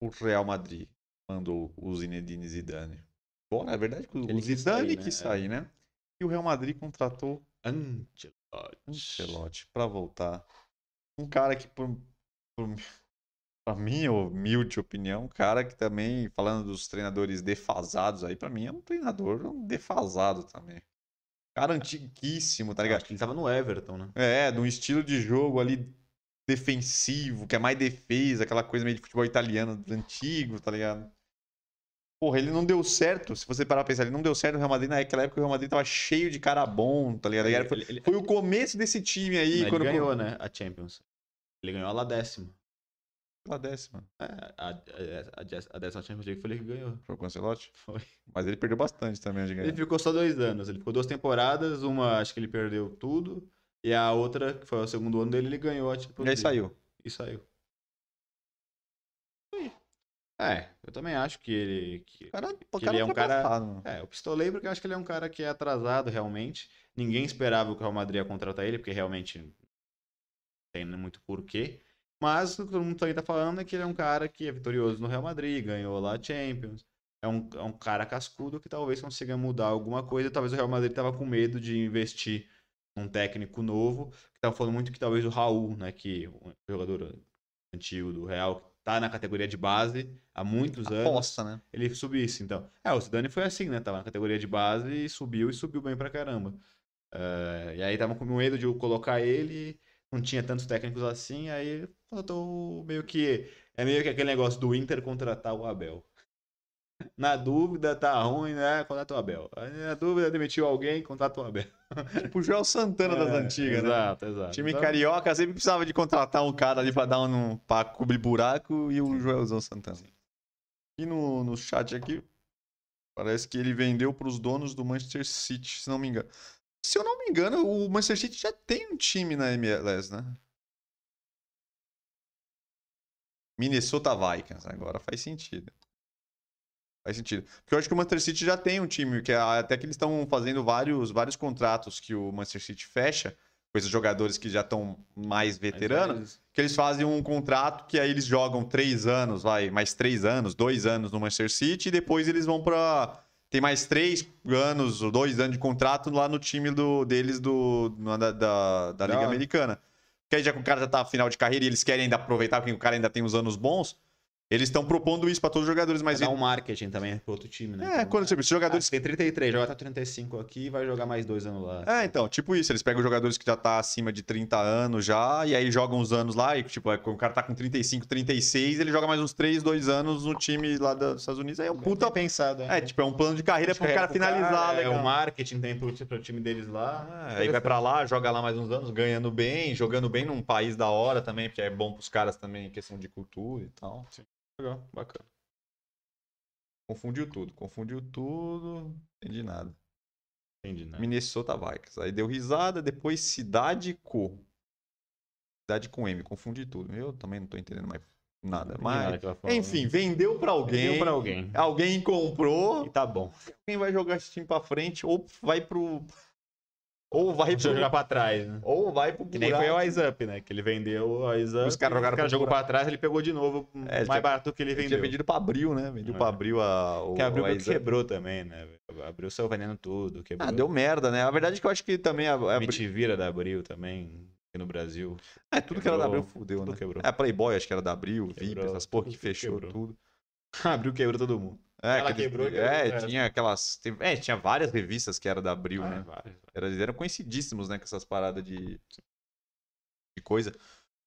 o Real Madrid mandou o Zinedine Zidane. Bom, na verdade, o Ele Zidane quis sair, né? né? E o Real Madrid contratou Ancelotti, Ancelotti para voltar. Um cara que, por, por, pra minha humilde opinião, um cara que também, falando dos treinadores defasados aí, para mim é um treinador defasado também. Cara antiguíssimo, tá ligado? Acho que ele tava no Everton, né? É, de um estilo de jogo ali defensivo, que é mais defesa, aquela coisa meio de futebol italiano antigo, tá ligado? Porra, ele não deu certo. Se você parar pra pensar, ele não deu certo no Real Madrid naquela época o Real Madrid tava cheio de cara bom, tá ligado? Ele, foi, ele, foi, o começo desse time aí. Ele ganhou, né? A Champions. Ele ganhou a lá décima. A décima. É, a, a, a, décima Champions League foi ele que ganhou. Foi o Ancelotti? Foi. Mas ele perdeu bastante também de ganhar. Ele ficou só dois anos. Ele ficou duas temporadas. Uma, acho que ele perdeu tudo. E a outra, que foi o segundo ano dele, ele ganhou a Champions E aí saiu. E saiu. É, eu também acho que ele. Que, cara, que cara ele é um cara. É, eu pistolei porque eu acho que ele é um cara que é atrasado realmente. Ninguém esperava que o Real Madrid ia contratar ele, porque realmente tem muito porquê. Mas o que todo mundo também tá falando é que ele é um cara que é vitorioso no Real Madrid, ganhou lá a Champions. É um, é um cara cascudo que talvez consiga mudar alguma coisa. Talvez o Real Madrid tava com medo de investir num técnico novo. Que tava falando muito que talvez o Raul, né, que o jogador antigo do Real, tá na categoria de base há muitos anos, Aposta, né? ele subisse. Então, é, o Zidane foi assim, né? Tava na categoria de base e subiu e subiu bem pra caramba. Eh, e aí tava com medo de eu colocar ele, não tinha tantos técnicos assim, aí faltou meio que. É meio que aquele negócio do Inter contratar o Abel. Na dúvida, tá ruim, né? Contrata o Abel. Na dúvida, demitiu alguém, contrata o Abel. Tipo o Joel Santana das É, antigas, né? Exato, exato. Time Então, carioca sempre precisava de contratar um cara ali pra dar um pra cobrir buraco e o Joelzão Santana. E no, no chat aqui, parece que ele vendeu pros donos do Manchester City, se não me engano. Se eu não me engano, o Manchester City já tem um time na MLS, né? Minnesota Vikings, agora faz sentido. Faz sentido. Porque eu acho que o Manchester City já tem um time, que é, até que eles estão fazendo vários, vários contratos que o Manchester City fecha, com esses jogadores que já estão mais veteranos, mas- que eles fazem um contrato que aí eles jogam três anos, vai, mais três anos, dois anos no Manchester City, e depois eles vão pra. Tem mais três anos, ou dois anos de contrato lá no time do, deles do, da, da, da Liga. Americana. Porque aí já que o cara já tá final de carreira e eles querem ainda aproveitar, porque o cara ainda tem os anos bons, eles estão propondo isso pra todos os jogadores, mas. Dá um marketing também pro outro time, né? É, Então, quando tipo, esses ah, jogadores você tem 33, joga até 35 aqui e vai jogar mais dois anos lá. É, então, tipo isso, eles pegam jogadores que já tá acima de 30 anos já, e aí jogam uns anos lá, e tipo, é, o cara tá com 35, 36, ele joga mais uns 3, 2 anos no time lá dos Estados Unidos, aí é um puta... Bem pensado, É, tipo, é um plano de carreira pro cara finalizar, É, legal. o marketing tem pro, pro time deles lá. É, aí vai pra lá, joga lá mais uns anos, ganhando bem, jogando bem num país da hora também, porque é bom pros caras também, questão de cultura e tal. Legal, bacana. Confundiu tudo, confundiu tudo, entendi nada. Entendi, né? Minnesota Vikings. Aí deu risada, depois Cidade Co. Cidade com M, confundi tudo. Eu também não tô entendendo mais nada. Mas, nada enfim, vendeu pra alguém. Deu pra alguém. Alguém comprou. E tá bom. Quem vai jogar esse time pra frente ou vai pro. Ou vai pro. jogar pra trás, né? Ou vai pro Que nem foi buraco. o Wise Up, né? Que ele vendeu o Wise Up. Os caras jogaram o cara jogou buraco. pra trás, ele pegou de novo É, mais tinha- barato do que ele Ele tinha vendeu. vendido pra Abril, né? Vendeu É. pra Abril a. O, Que abriu o que quebrou também, né? Abriu saiu vendendo tudo. Quebrou. Ah, deu merda, né? A verdade é que eu acho que também a, a A gente vira da Abril também, aqui no Brasil. É, tudo que era da Quebrou, Abril fudeu, tudo né? quebrou. É, a Playboy acho que era da Abril, VIP, Quebrou, essas porra que fechou quebrou. tudo. Abril quebrou todo mundo. É, Ela quebrou é, quebrou tinha aquelas. é, tinha várias revistas que era da Abril, Ah, né? vários. Era, eles eram conhecidíssimos, né, com essas paradas de, de coisa.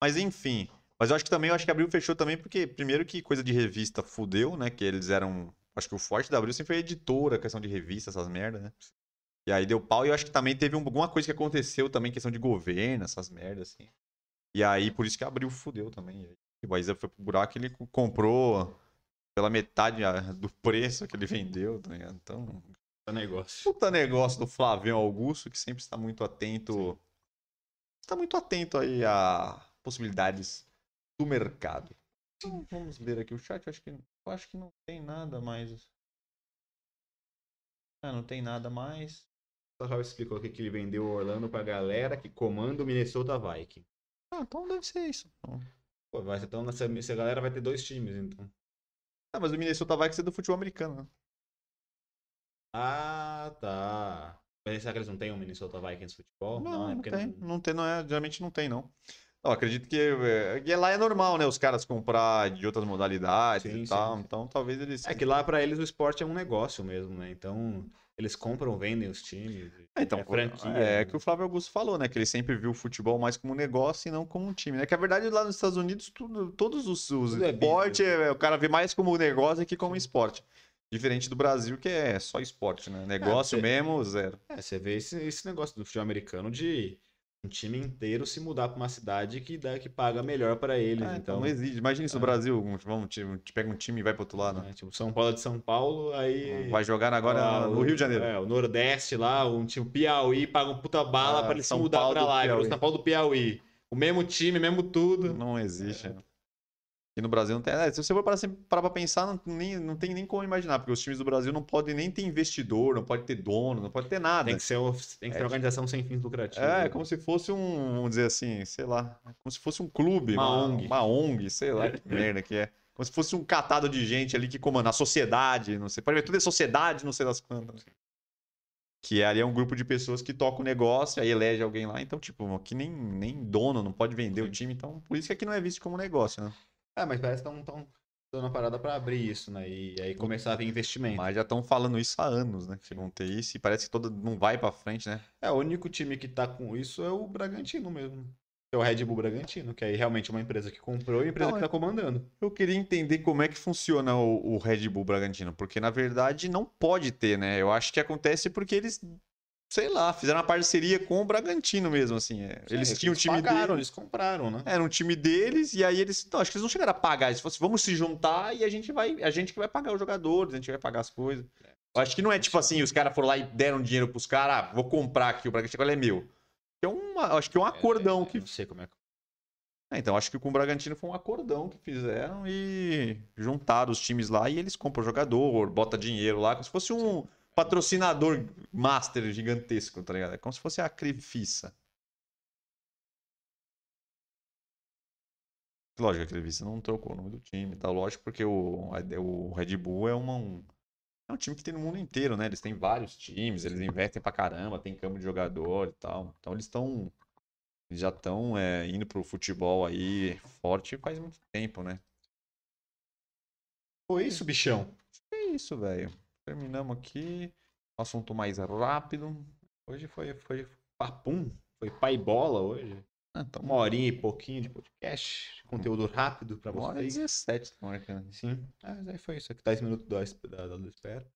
Mas enfim. Mas eu acho que também, eu acho que Abril fechou também porque, primeiro que coisa de revista fudeu, né? Que eles eram. Acho que o forte da Abril sempre foi editora, questão de revista, essas merdas, né? E aí deu pau e eu acho que também teve um- alguma coisa que aconteceu também, questão de governo, essas merdas, assim. E aí, por isso que Abril fudeu também. E o Wise foi pro buraco e ele co- comprou pela metade ah, do preço que ele vendeu, tá ligado? Então, É negócio. puta negócio do Flavião Augusto, que sempre está muito atento. Está muito atento aí a possibilidades do mercado. Então, vamos ler aqui o chat. Eu acho que, eu acho que não tem nada mais. Ah, não tem nada mais. O Raul explicou aqui que ele vendeu o Orlando pra galera que comanda o Minnesota Viking. Ah, então deve ser isso. Pô, vai, então nessa, essa galera vai ter dois times, então. Ah, mas o Minnesota vai ser do futebol americano, né? Ah, tá. Mas será que eles não têm um Minnesota Vikings futebol? Não, não, é porque tem. Não tem, não é. Geralmente não tem, não. Não, acredito que é, que lá é normal, né? Os caras comprar de outras modalidades Sim, e sim, tal. sim. Então talvez eles. É que lá pra eles o esporte é um negócio mesmo, né? Então eles compram, vendem os times. É, então, é franquia. É né? que o Flávio Augusto falou, né? Que ele sempre viu o futebol mais como um negócio e não como um time. É que a verdade lá nos Estados Unidos, tudo, todos os, os Tudo é esportes, business. é, o cara vê mais como um negócio que como esporte. Diferente do Brasil, que é só esporte, né? Negócio você- mesmo, zero. É, você vê esse, esse negócio do futebol americano de um time inteiro se mudar pra uma cidade que, dá, que paga melhor pra eles. É, então, não existe. Imagina isso no é. Brasil. Vamos, te, te pega um time e vai pro outro lado. né, tipo, São Paulo é de São Paulo, aí. Vai jogar agora Ah, no Rio de Janeiro. É, o Nordeste lá, um time Piauí, paga um puta bala Ah, pra ele se São mudar Paulo pra do lá. Piauí. São Paulo do Piauí. O mesmo time, mesmo tudo. Não existe. E no Brasil não tem. é, se você for parar parar pra pensar, não, nem, não tem nem como imaginar, porque os times do Brasil não podem nem ter investidor, não pode ter dono, não pode ter nada. Tem que ser, o- tem que ter uma organização sem fins lucrativos. É, como se fosse um, vamos dizer assim, sei lá, como se fosse um clube, Uma uma, ONG. uma ONG, sei lá que merda que é. Como se fosse um catado de gente ali que comanda a sociedade, não sei. Pode ver, tudo é sociedade, não sei das quantas. Que ali é um grupo de pessoas que toca o negócio, aí elege alguém lá. Então, tipo, aqui nem, nem dono, não pode vender o Sim. time. Então, por isso que aqui não é visto como negócio, né? É, mas parece que estão tão dando uma parada pra abrir isso, né? E aí começar a vir investimento. Mas já estão falando isso há anos, né? Que vão ter isso e parece que todo não vai pra frente, né? É, o único time que tá com isso é o Bragantino mesmo. É o Red Bull Bragantino, que aí realmente é uma empresa que comprou e a empresa Não, que tá comandando. Eu queria entender como é que funciona o, o Red Bull Bragantino, porque na verdade não pode ter, né? Eu acho que acontece porque eles, sei lá, fizeram uma parceria com o Bragantino mesmo, assim. é. Eles É, tinham o time pagaram, deles. eles compraram, né? Era um time deles, e aí eles. Não, acho que eles não chegaram a pagar. Eles falaram assim, vamos se juntar e a gente vai. A gente que vai pagar os jogadores, a gente vai pagar as coisas. Eu acho que não é tipo assim, os caras foram lá e deram dinheiro pros caras, ah, vou comprar aqui, o Bragantino agora é meu. É uma, acho que é um acordão É, que Não sei como é que. é, então, acho que com o Bragantino foi um acordão que fizeram e juntaram os times lá e eles compram o jogador, bota dinheiro lá, como se fosse um patrocinador master gigantesco, tá ligado? É como se fosse a Crefissa. Lógico, a Crefissa não trocou o nome do time tal, lógico, porque o, o Red Bull é uma, um, é um time que tem no mundo inteiro, né? Eles têm vários times, eles investem pra caramba, tem campo de jogador e tal. Então eles estão já estão indo pro futebol aí forte faz muito tempo, né? Foi isso, bichão. É isso, velho. Terminamos aqui. Assunto mais rápido. Hoje foi, foi papum. Foi pai bola hoje. Ah, então, Uma horinha e pouquinho de podcast. Conteúdo rápido pra uma hora e vocês. 17 tá marcando. Sim. Ah, mas aí foi isso. Aqui 10 minutos da, da, da, da espera.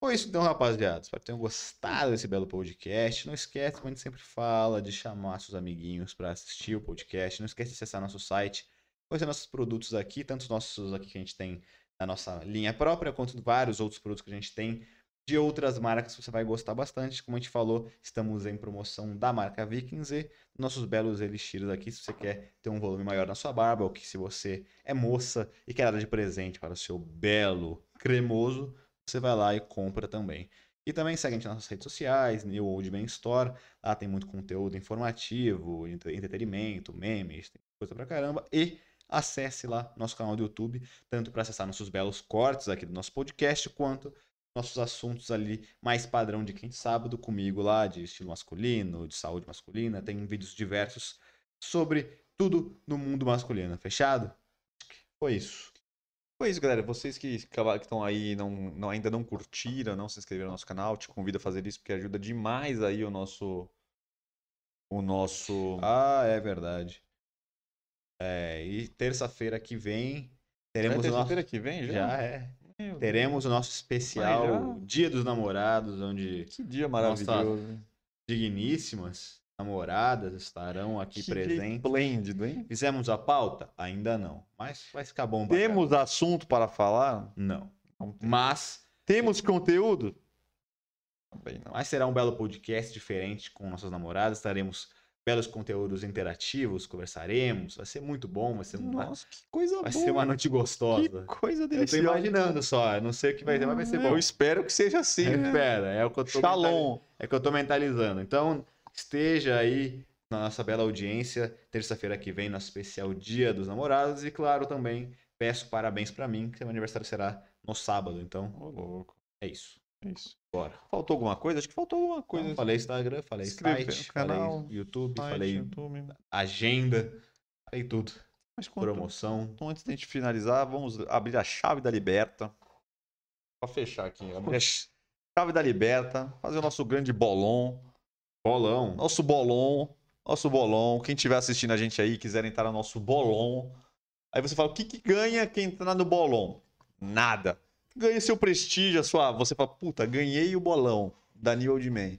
Foi isso então, rapaziada. Espero que tenham gostado desse belo podcast. Não esquece, como a gente sempre fala, de chamar seus amiguinhos para assistir o podcast. Não esquece de acessar nosso site, conhecer nossos produtos aqui, tanto os nossos aqui que a gente tem na nossa linha própria, quanto vários outros produtos que a gente tem de outras marcas que você vai gostar bastante. Como a gente falou, estamos em promoção da marca Vikings e nossos belos elixirs aqui, se você quer ter um volume maior na sua barba, ou que se você é moça e quer dar de presente para o seu belo cremoso, você vai lá e compra também. E também segue a gente nas nossas redes sociais, New Old Man Store. Lá tem muito conteúdo informativo, entre- entretenimento, memes, tem coisa pra caramba. E acesse lá nosso canal do YouTube, tanto para acessar nossos belos cortes aqui do nosso podcast, quanto nossos assuntos ali mais padrão de quinta e sábado comigo lá, de estilo masculino, de saúde masculina. Tem vídeos diversos sobre tudo no mundo masculino. Fechado? Foi isso. Foi isso, galera. Vocês que estão aí não, não, ainda não curtiram, não se inscreveram no nosso canal, te convido a fazer isso porque ajuda demais aí o nosso. O nosso. Ah, é verdade. É, e terça-feira que vem é teremos nosso. terça-feira que vem já? Já é. Meu Teremos o nosso especial já? Dia dos Namorados, onde Que dia maravilhoso. digníssimas namoradas estarão aqui Que presentes. esplêndido, hein? Fizemos a pauta? Ainda não. Mas vai ficar bom. Temos assunto para falar? Não. Não tem. Mas, Temos conteúdo? Também não. mas será um belo podcast diferente com nossas namoradas. Estaremos belos conteúdos interativos, conversaremos. Vai ser muito bom. Vai ser, uma- Nossa, que coisa vai boa. ser uma noite Que gostosa. coisa Eu tô deliciosa. imaginando só. eu Não sei o que vai ser, mas vai ser bom. Eu espero que seja assim. né? Espera, é o que eu tô Shalom. É que eu tô mentalizando. Então, esteja aí na nossa bela audiência, terça-feira que vem, nosso especial Dia dos Namorados. E, claro, também peço parabéns pra mim, que meu aniversário será no sábado. Então, Ô, louco. é isso. É isso. Bora. Faltou alguma coisa? Acho que faltou alguma coisa. Então, falei Instagram, falei Inscreve site, canal, falei YouTube, Site, falei YouTube. agenda, falei tudo. Mas quanto- Promoção. Então, antes da gente finalizar, vamos abrir a chave da Liberta. Pra fechar aqui. Abrir a ch- chave da Liberta. Fazer o nosso grande bolão. Bolão. Nosso bolão. Nosso bolão. Quem estiver assistindo a gente aí, quiser entrar no nosso bolão. Aí você fala, o que, que ganha quem entrar no bolão? Nada. Ganha seu prestígio, a sua. Você fala, puta, ganhei o bolão da New Old Man.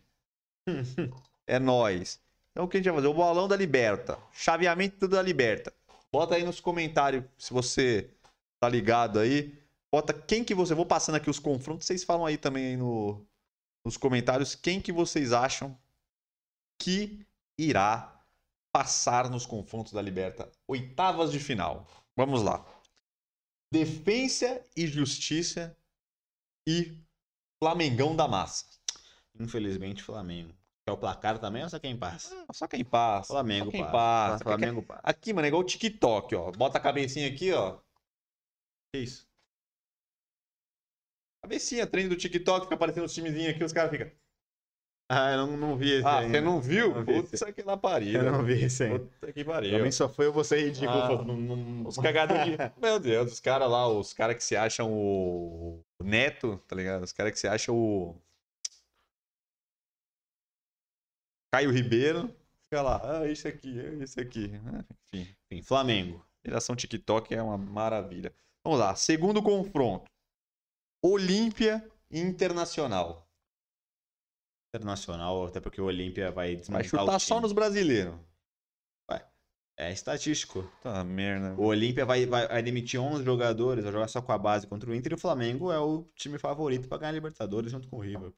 é nóis. Então o que a gente vai fazer? O bolão da Liberta. Chaveamento da Liberta. Bota aí nos comentários se você tá ligado aí. Bota quem que você. Vou passando aqui os confrontos. Vocês falam aí também aí no, nos comentários quem que vocês acham que irá passar nos confrontos da Liberta. Oitavas de final. Vamos lá. Defensa e Justiça e Flamengão da Massa. Infelizmente, Flamengo. Quer o placar também ou só quem passa? Ah, Só quem passa. Flamengo só quem passa. passa. Flamengo passa. Aqui, mano, é igual o TikTok, ó. Bota a cabecinha aqui, ó. Que isso? Cabecinha, treino do TikTok, fica aparecendo os timezinhos aqui, os caras ficam. Ah, eu não, não vi esse Ah, ainda. você não viu? Não vi Putz, que na pariu. Eu não vi esse ainda. Puta que pariu. Também só foi eu vou ser ridículo. Ah. falando, não- não- Os cagadores de... Meu Deus, os caras lá, os caras que se acham o... o Neto, tá ligado? Os caras que se acham o... Caio Ribeiro. Fica lá, ah, isso aqui, isso aqui. Ah, Enfim, Enfim, Flamengo. geração TikTok é uma maravilha. Vamos lá, segundo confronto. Olímpia Internacional. Internacional, até porque o Olímpia vai Vai desmontar chutar o time. só nos brasileiros. É estatístico. Tá merda. O Olímpia vai, vai, vai demitir 11 jogadores, vai jogar só com a base contra o Inter e o Flamengo é o time favorito pra ganhar a Libertadores junto com o River.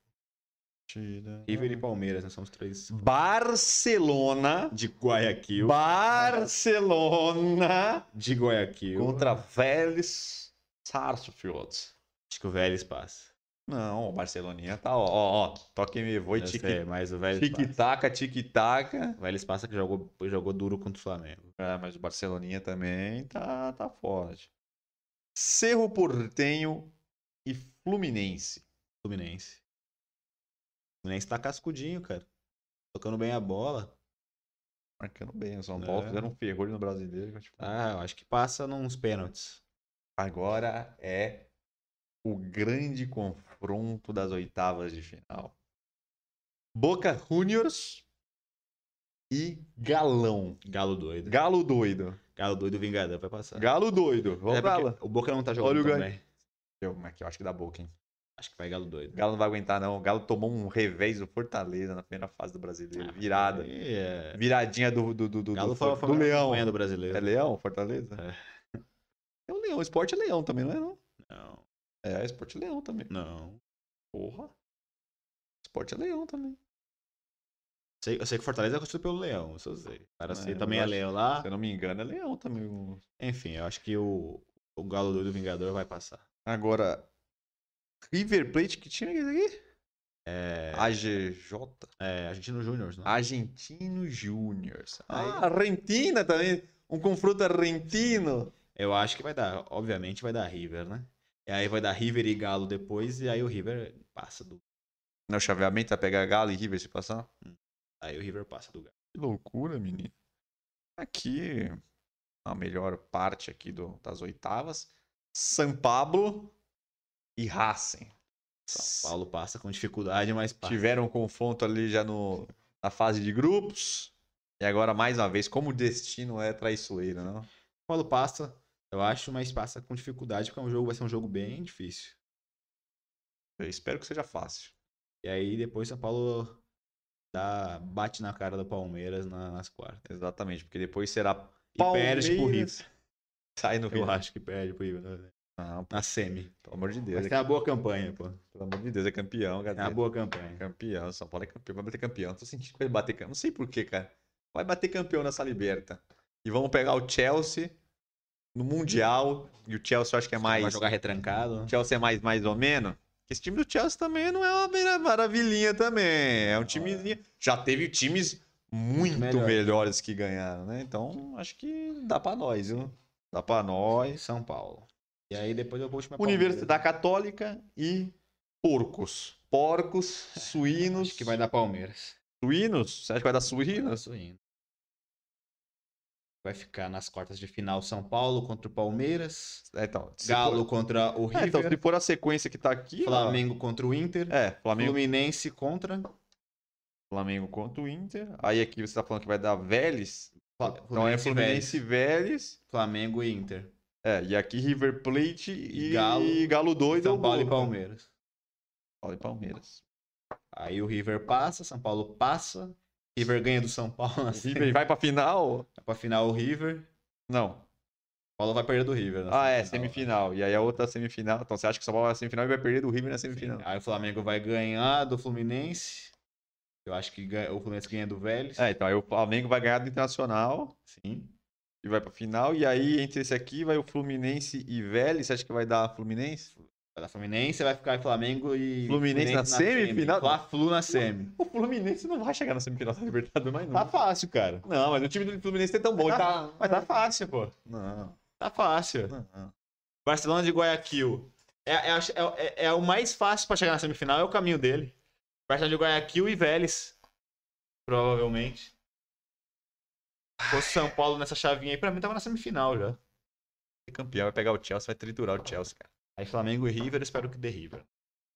River e Palmeiras, nós somos três. Barcelona. De Guayaquil. Barcelona De Guayaquil. contra Vélez Sarsfield. Acho que o Vélez passa. Não, o Barceloninha tá, ó, ó, ó. Toque me voe, Eu tique- mas o Vélez passa. tic-taca, tic-taca. O Vélez passa que jogou, jogou duro contra o Flamengo. É, mas o Barceloninha também tá, tá forte. Cerro Portenho e Fluminense. Fluminense. Fluminense tá cascudinho, cara. Tocando bem a bola. Marcando bem, o São Paulo É. fizeram um ferrolho no brasileiro. tipo, Ah, eu acho que passa nos pênaltis. Agora é o grande confronto das oitavas de final. Boca Juniors e Galão. Galo doido. Galo doido. Galo doido Vingador vai passar. Galo doido. Vamos É pra lá. o Boca não tá jogando Olha o também. Eu, mas que eu acho que dá Boca, hein? Acho que vai Galo doido. Galo não vai aguentar, não. O Galo tomou um revés do Fortaleza na primeira fase do brasileiro. Virada. Aí é... Viradinha do, do, do, do, Galo do, foi, do foi Leão. do brasileiro. É Leão, Fortaleza? É. É o Leão. O esporte é Leão também, não é? Não? Não, É, esporte é Leão também. não. Porra. Esporte é Leão também. Sei, eu sei que Fortaleza é construído pelo Leão, isso eu sei. Para É, ser eu também é acho- Leão lá. Se eu não me engano, é Leão também. Enfim, eu acho que o, o Galo doido Vingador vai passar. Agora, River Plate, que time é esse aqui? É, AGJ. é Argentino Júnior, não? Argentino Júniors. Aí- Ah, Argentina também. Um confronto argentino. Eu acho que vai dar, obviamente vai dar River, né? E aí vai dar River e Galo depois, e aí o River passa do. No chaveamento vai pegar Galo e River se passar? Aí o River passa do Galo. Que loucura, menino. Aqui, a melhor parte aqui do, das oitavas. São Pablo e Racing. São Paulo passa com dificuldade, mas passa. Tiveram um confronto ali já no, na fase de grupos. E agora, mais uma vez, como o destino é traiçoeiro, não? São Paulo passa, eu acho, mas passa com dificuldade, porque é um jogo, vai ser um jogo bem difícil. Eu espero que seja fácil. E aí depois São Paulo dá, bate na cara do Palmeiras na- nas quartas. Exatamente, porque depois será E perde pro Palmeiras. River. Sai no Eu Rio. acho que perde pro River. né? Não, Na semi. pelo amor de Deus. Mas é tem uma boa campanha, pô. Pelo amor de Deus, é campeão, É cara. uma boa campanha. Campeão, São Paulo é campeão. Vai bater campeão. Tô sentindo que vai bater campeão. Não sei porquê, cara. Vai bater campeão nessa liberta. E vamos pegar o Chelsea no Mundial. E o Chelsea eu acho que é mais. Vai jogar retrancado. O Chelsea é mais, mais ou menos. Esse time do Chelsea também não é uma mara- maravilhinha também. É um timezinho. Já teve times muito Melhor. melhores que ganharam, né? Então acho que dá pra nós, viu? Dá pra nós. São Paulo. E aí depois eu vou última Universidade Católica e porcos. Porcos, suínos. Acho que vai dar Palmeiras. Suínos? Você acha que vai dar suínos? Suíno. Vai ficar nas quartas de final São Paulo contra o Palmeiras. É, então, Galo for- contra o É, então, River. se for a sequência que tá aqui. ó, Flamengo contra o Inter. É, Flamengo, Fluminense contra. Flamengo contra o Inter. Aí aqui você tá falando que vai dar Vélez. Fla- Então é Fluminense e Vélez. Flamengo e Inter. É, e aqui River Plate e, E Galo. Galo, doido. São ou Paulo e. Palmeiras. Paulo e Palmeiras. Aí o River passa, São Paulo passa. River ganha do São Paulo na River vai pra final? Vai pra final o River. Não. São Paulo vai perder do River. Ah, é, semifinal. E aí a outra semifinal. Então você acha que o São Paulo vai na semifinal e vai perder do River na Sim. semifinal? Aí o Flamengo vai ganhar do Fluminense. Eu acho que o Fluminense ganha do Vélez. É, então aí o Flamengo vai ganhar do Internacional. Sim. e vai pra final. E aí, entre esse aqui, vai o Fluminense e Vélez. Você acha que vai dar Fluminense? Vai dar Fluminense, vai ficar Flamengo e. Fluminense na semifinal? Fla-Flu na semi. O Fluminense não vai chegar na semifinal da Libertadores mais Tá não. fácil, cara. Não, mas o time do Fluminense é tão bom. Mas Tá... tá, mas tá fácil, pô. Não, Tá fácil. não. Barcelona de Guayaquil. É, é, é, é o mais fácil pra chegar na semifinal, é o caminho dele. Barcelona de Guayaquil e Vélez. Provavelmente. Se fosse São Paulo nessa chavinha aí, pra mim tava na semifinal já. Campeão vai pegar o Chelsea, vai triturar o Chelsea, cara. Aí Flamengo e River, espero que dê River.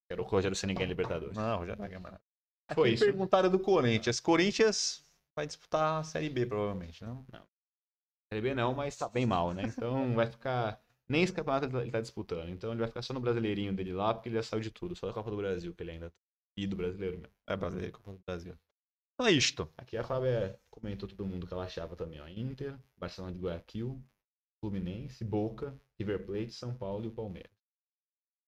Quero o Rogério sem ninguém Libertadores. Não, já vai ganhar nada. Foi isso. Perguntaram do Corinthians. Corinthians vai disputar a Série B, provavelmente, não? Série B não, mas tá bem mal, né? Então vai ficar. Nem esse campeonato ele tá- ele tá disputando. Então ele vai ficar só no brasileirinho dele lá, porque ele já saiu de tudo. Só da Copa do Brasil, que ele ainda tá. E do brasileiro mesmo. É brasileiro, Copa do Brasil. Então é isto. Aqui a Fábia comentou todo mundo que ela achava também, ó. Inter, Barcelona de Guayaquil, Fluminense, Boca, River Plate, São Paulo e o Palmeiras.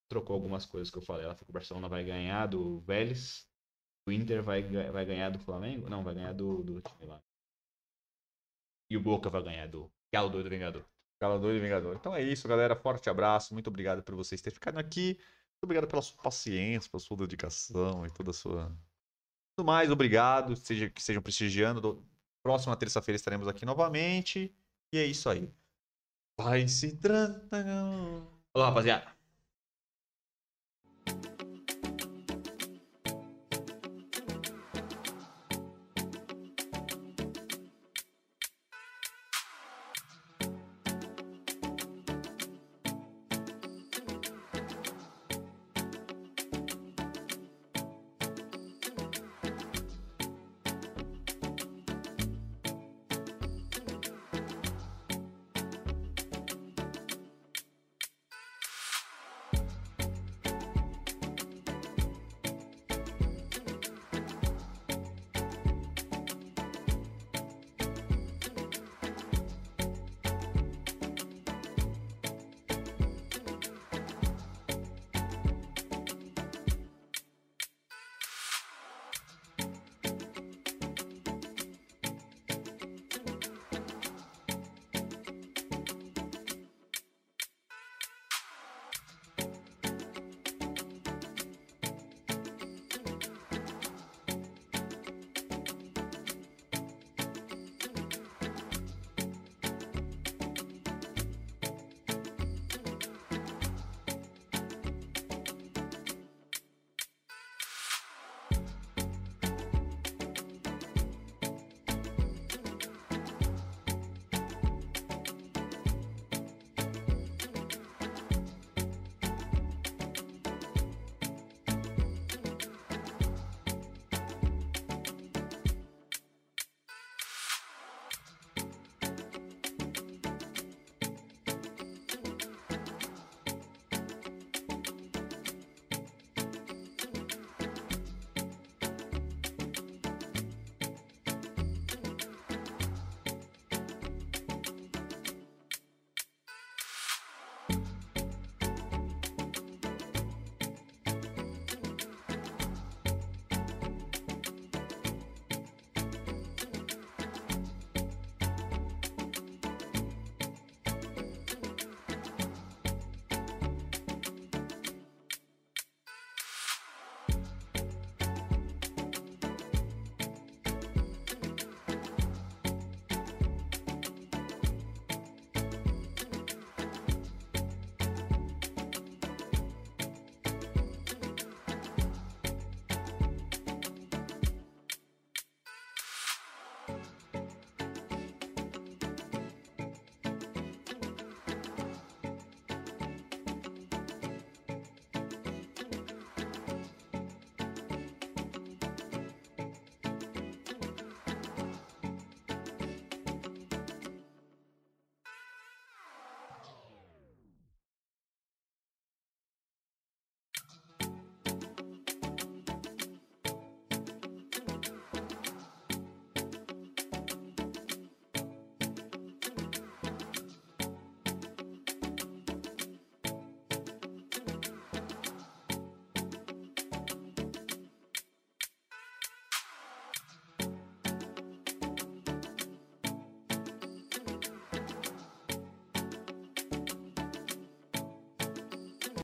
Trocou algumas coisas que eu falei. Ela falou que o Barcelona vai ganhar do Vélez, o Inter vai, vai ganhar do Flamengo. Não, vai ganhar do, do time lá. E o Boca vai ganhar do Galo Doido Vingador. Galador e Vingador. Então é isso, galera. Forte abraço. Muito obrigado por vocês terem ficado aqui. Muito obrigado pela sua paciência, pela sua dedicação e toda a sua. Tudo mais, obrigado. Seja, que estejam prestigiando. Do- Próxima terça-feira estaremos aqui novamente. E é isso aí. Vai se tratar. Falou, rapaziada.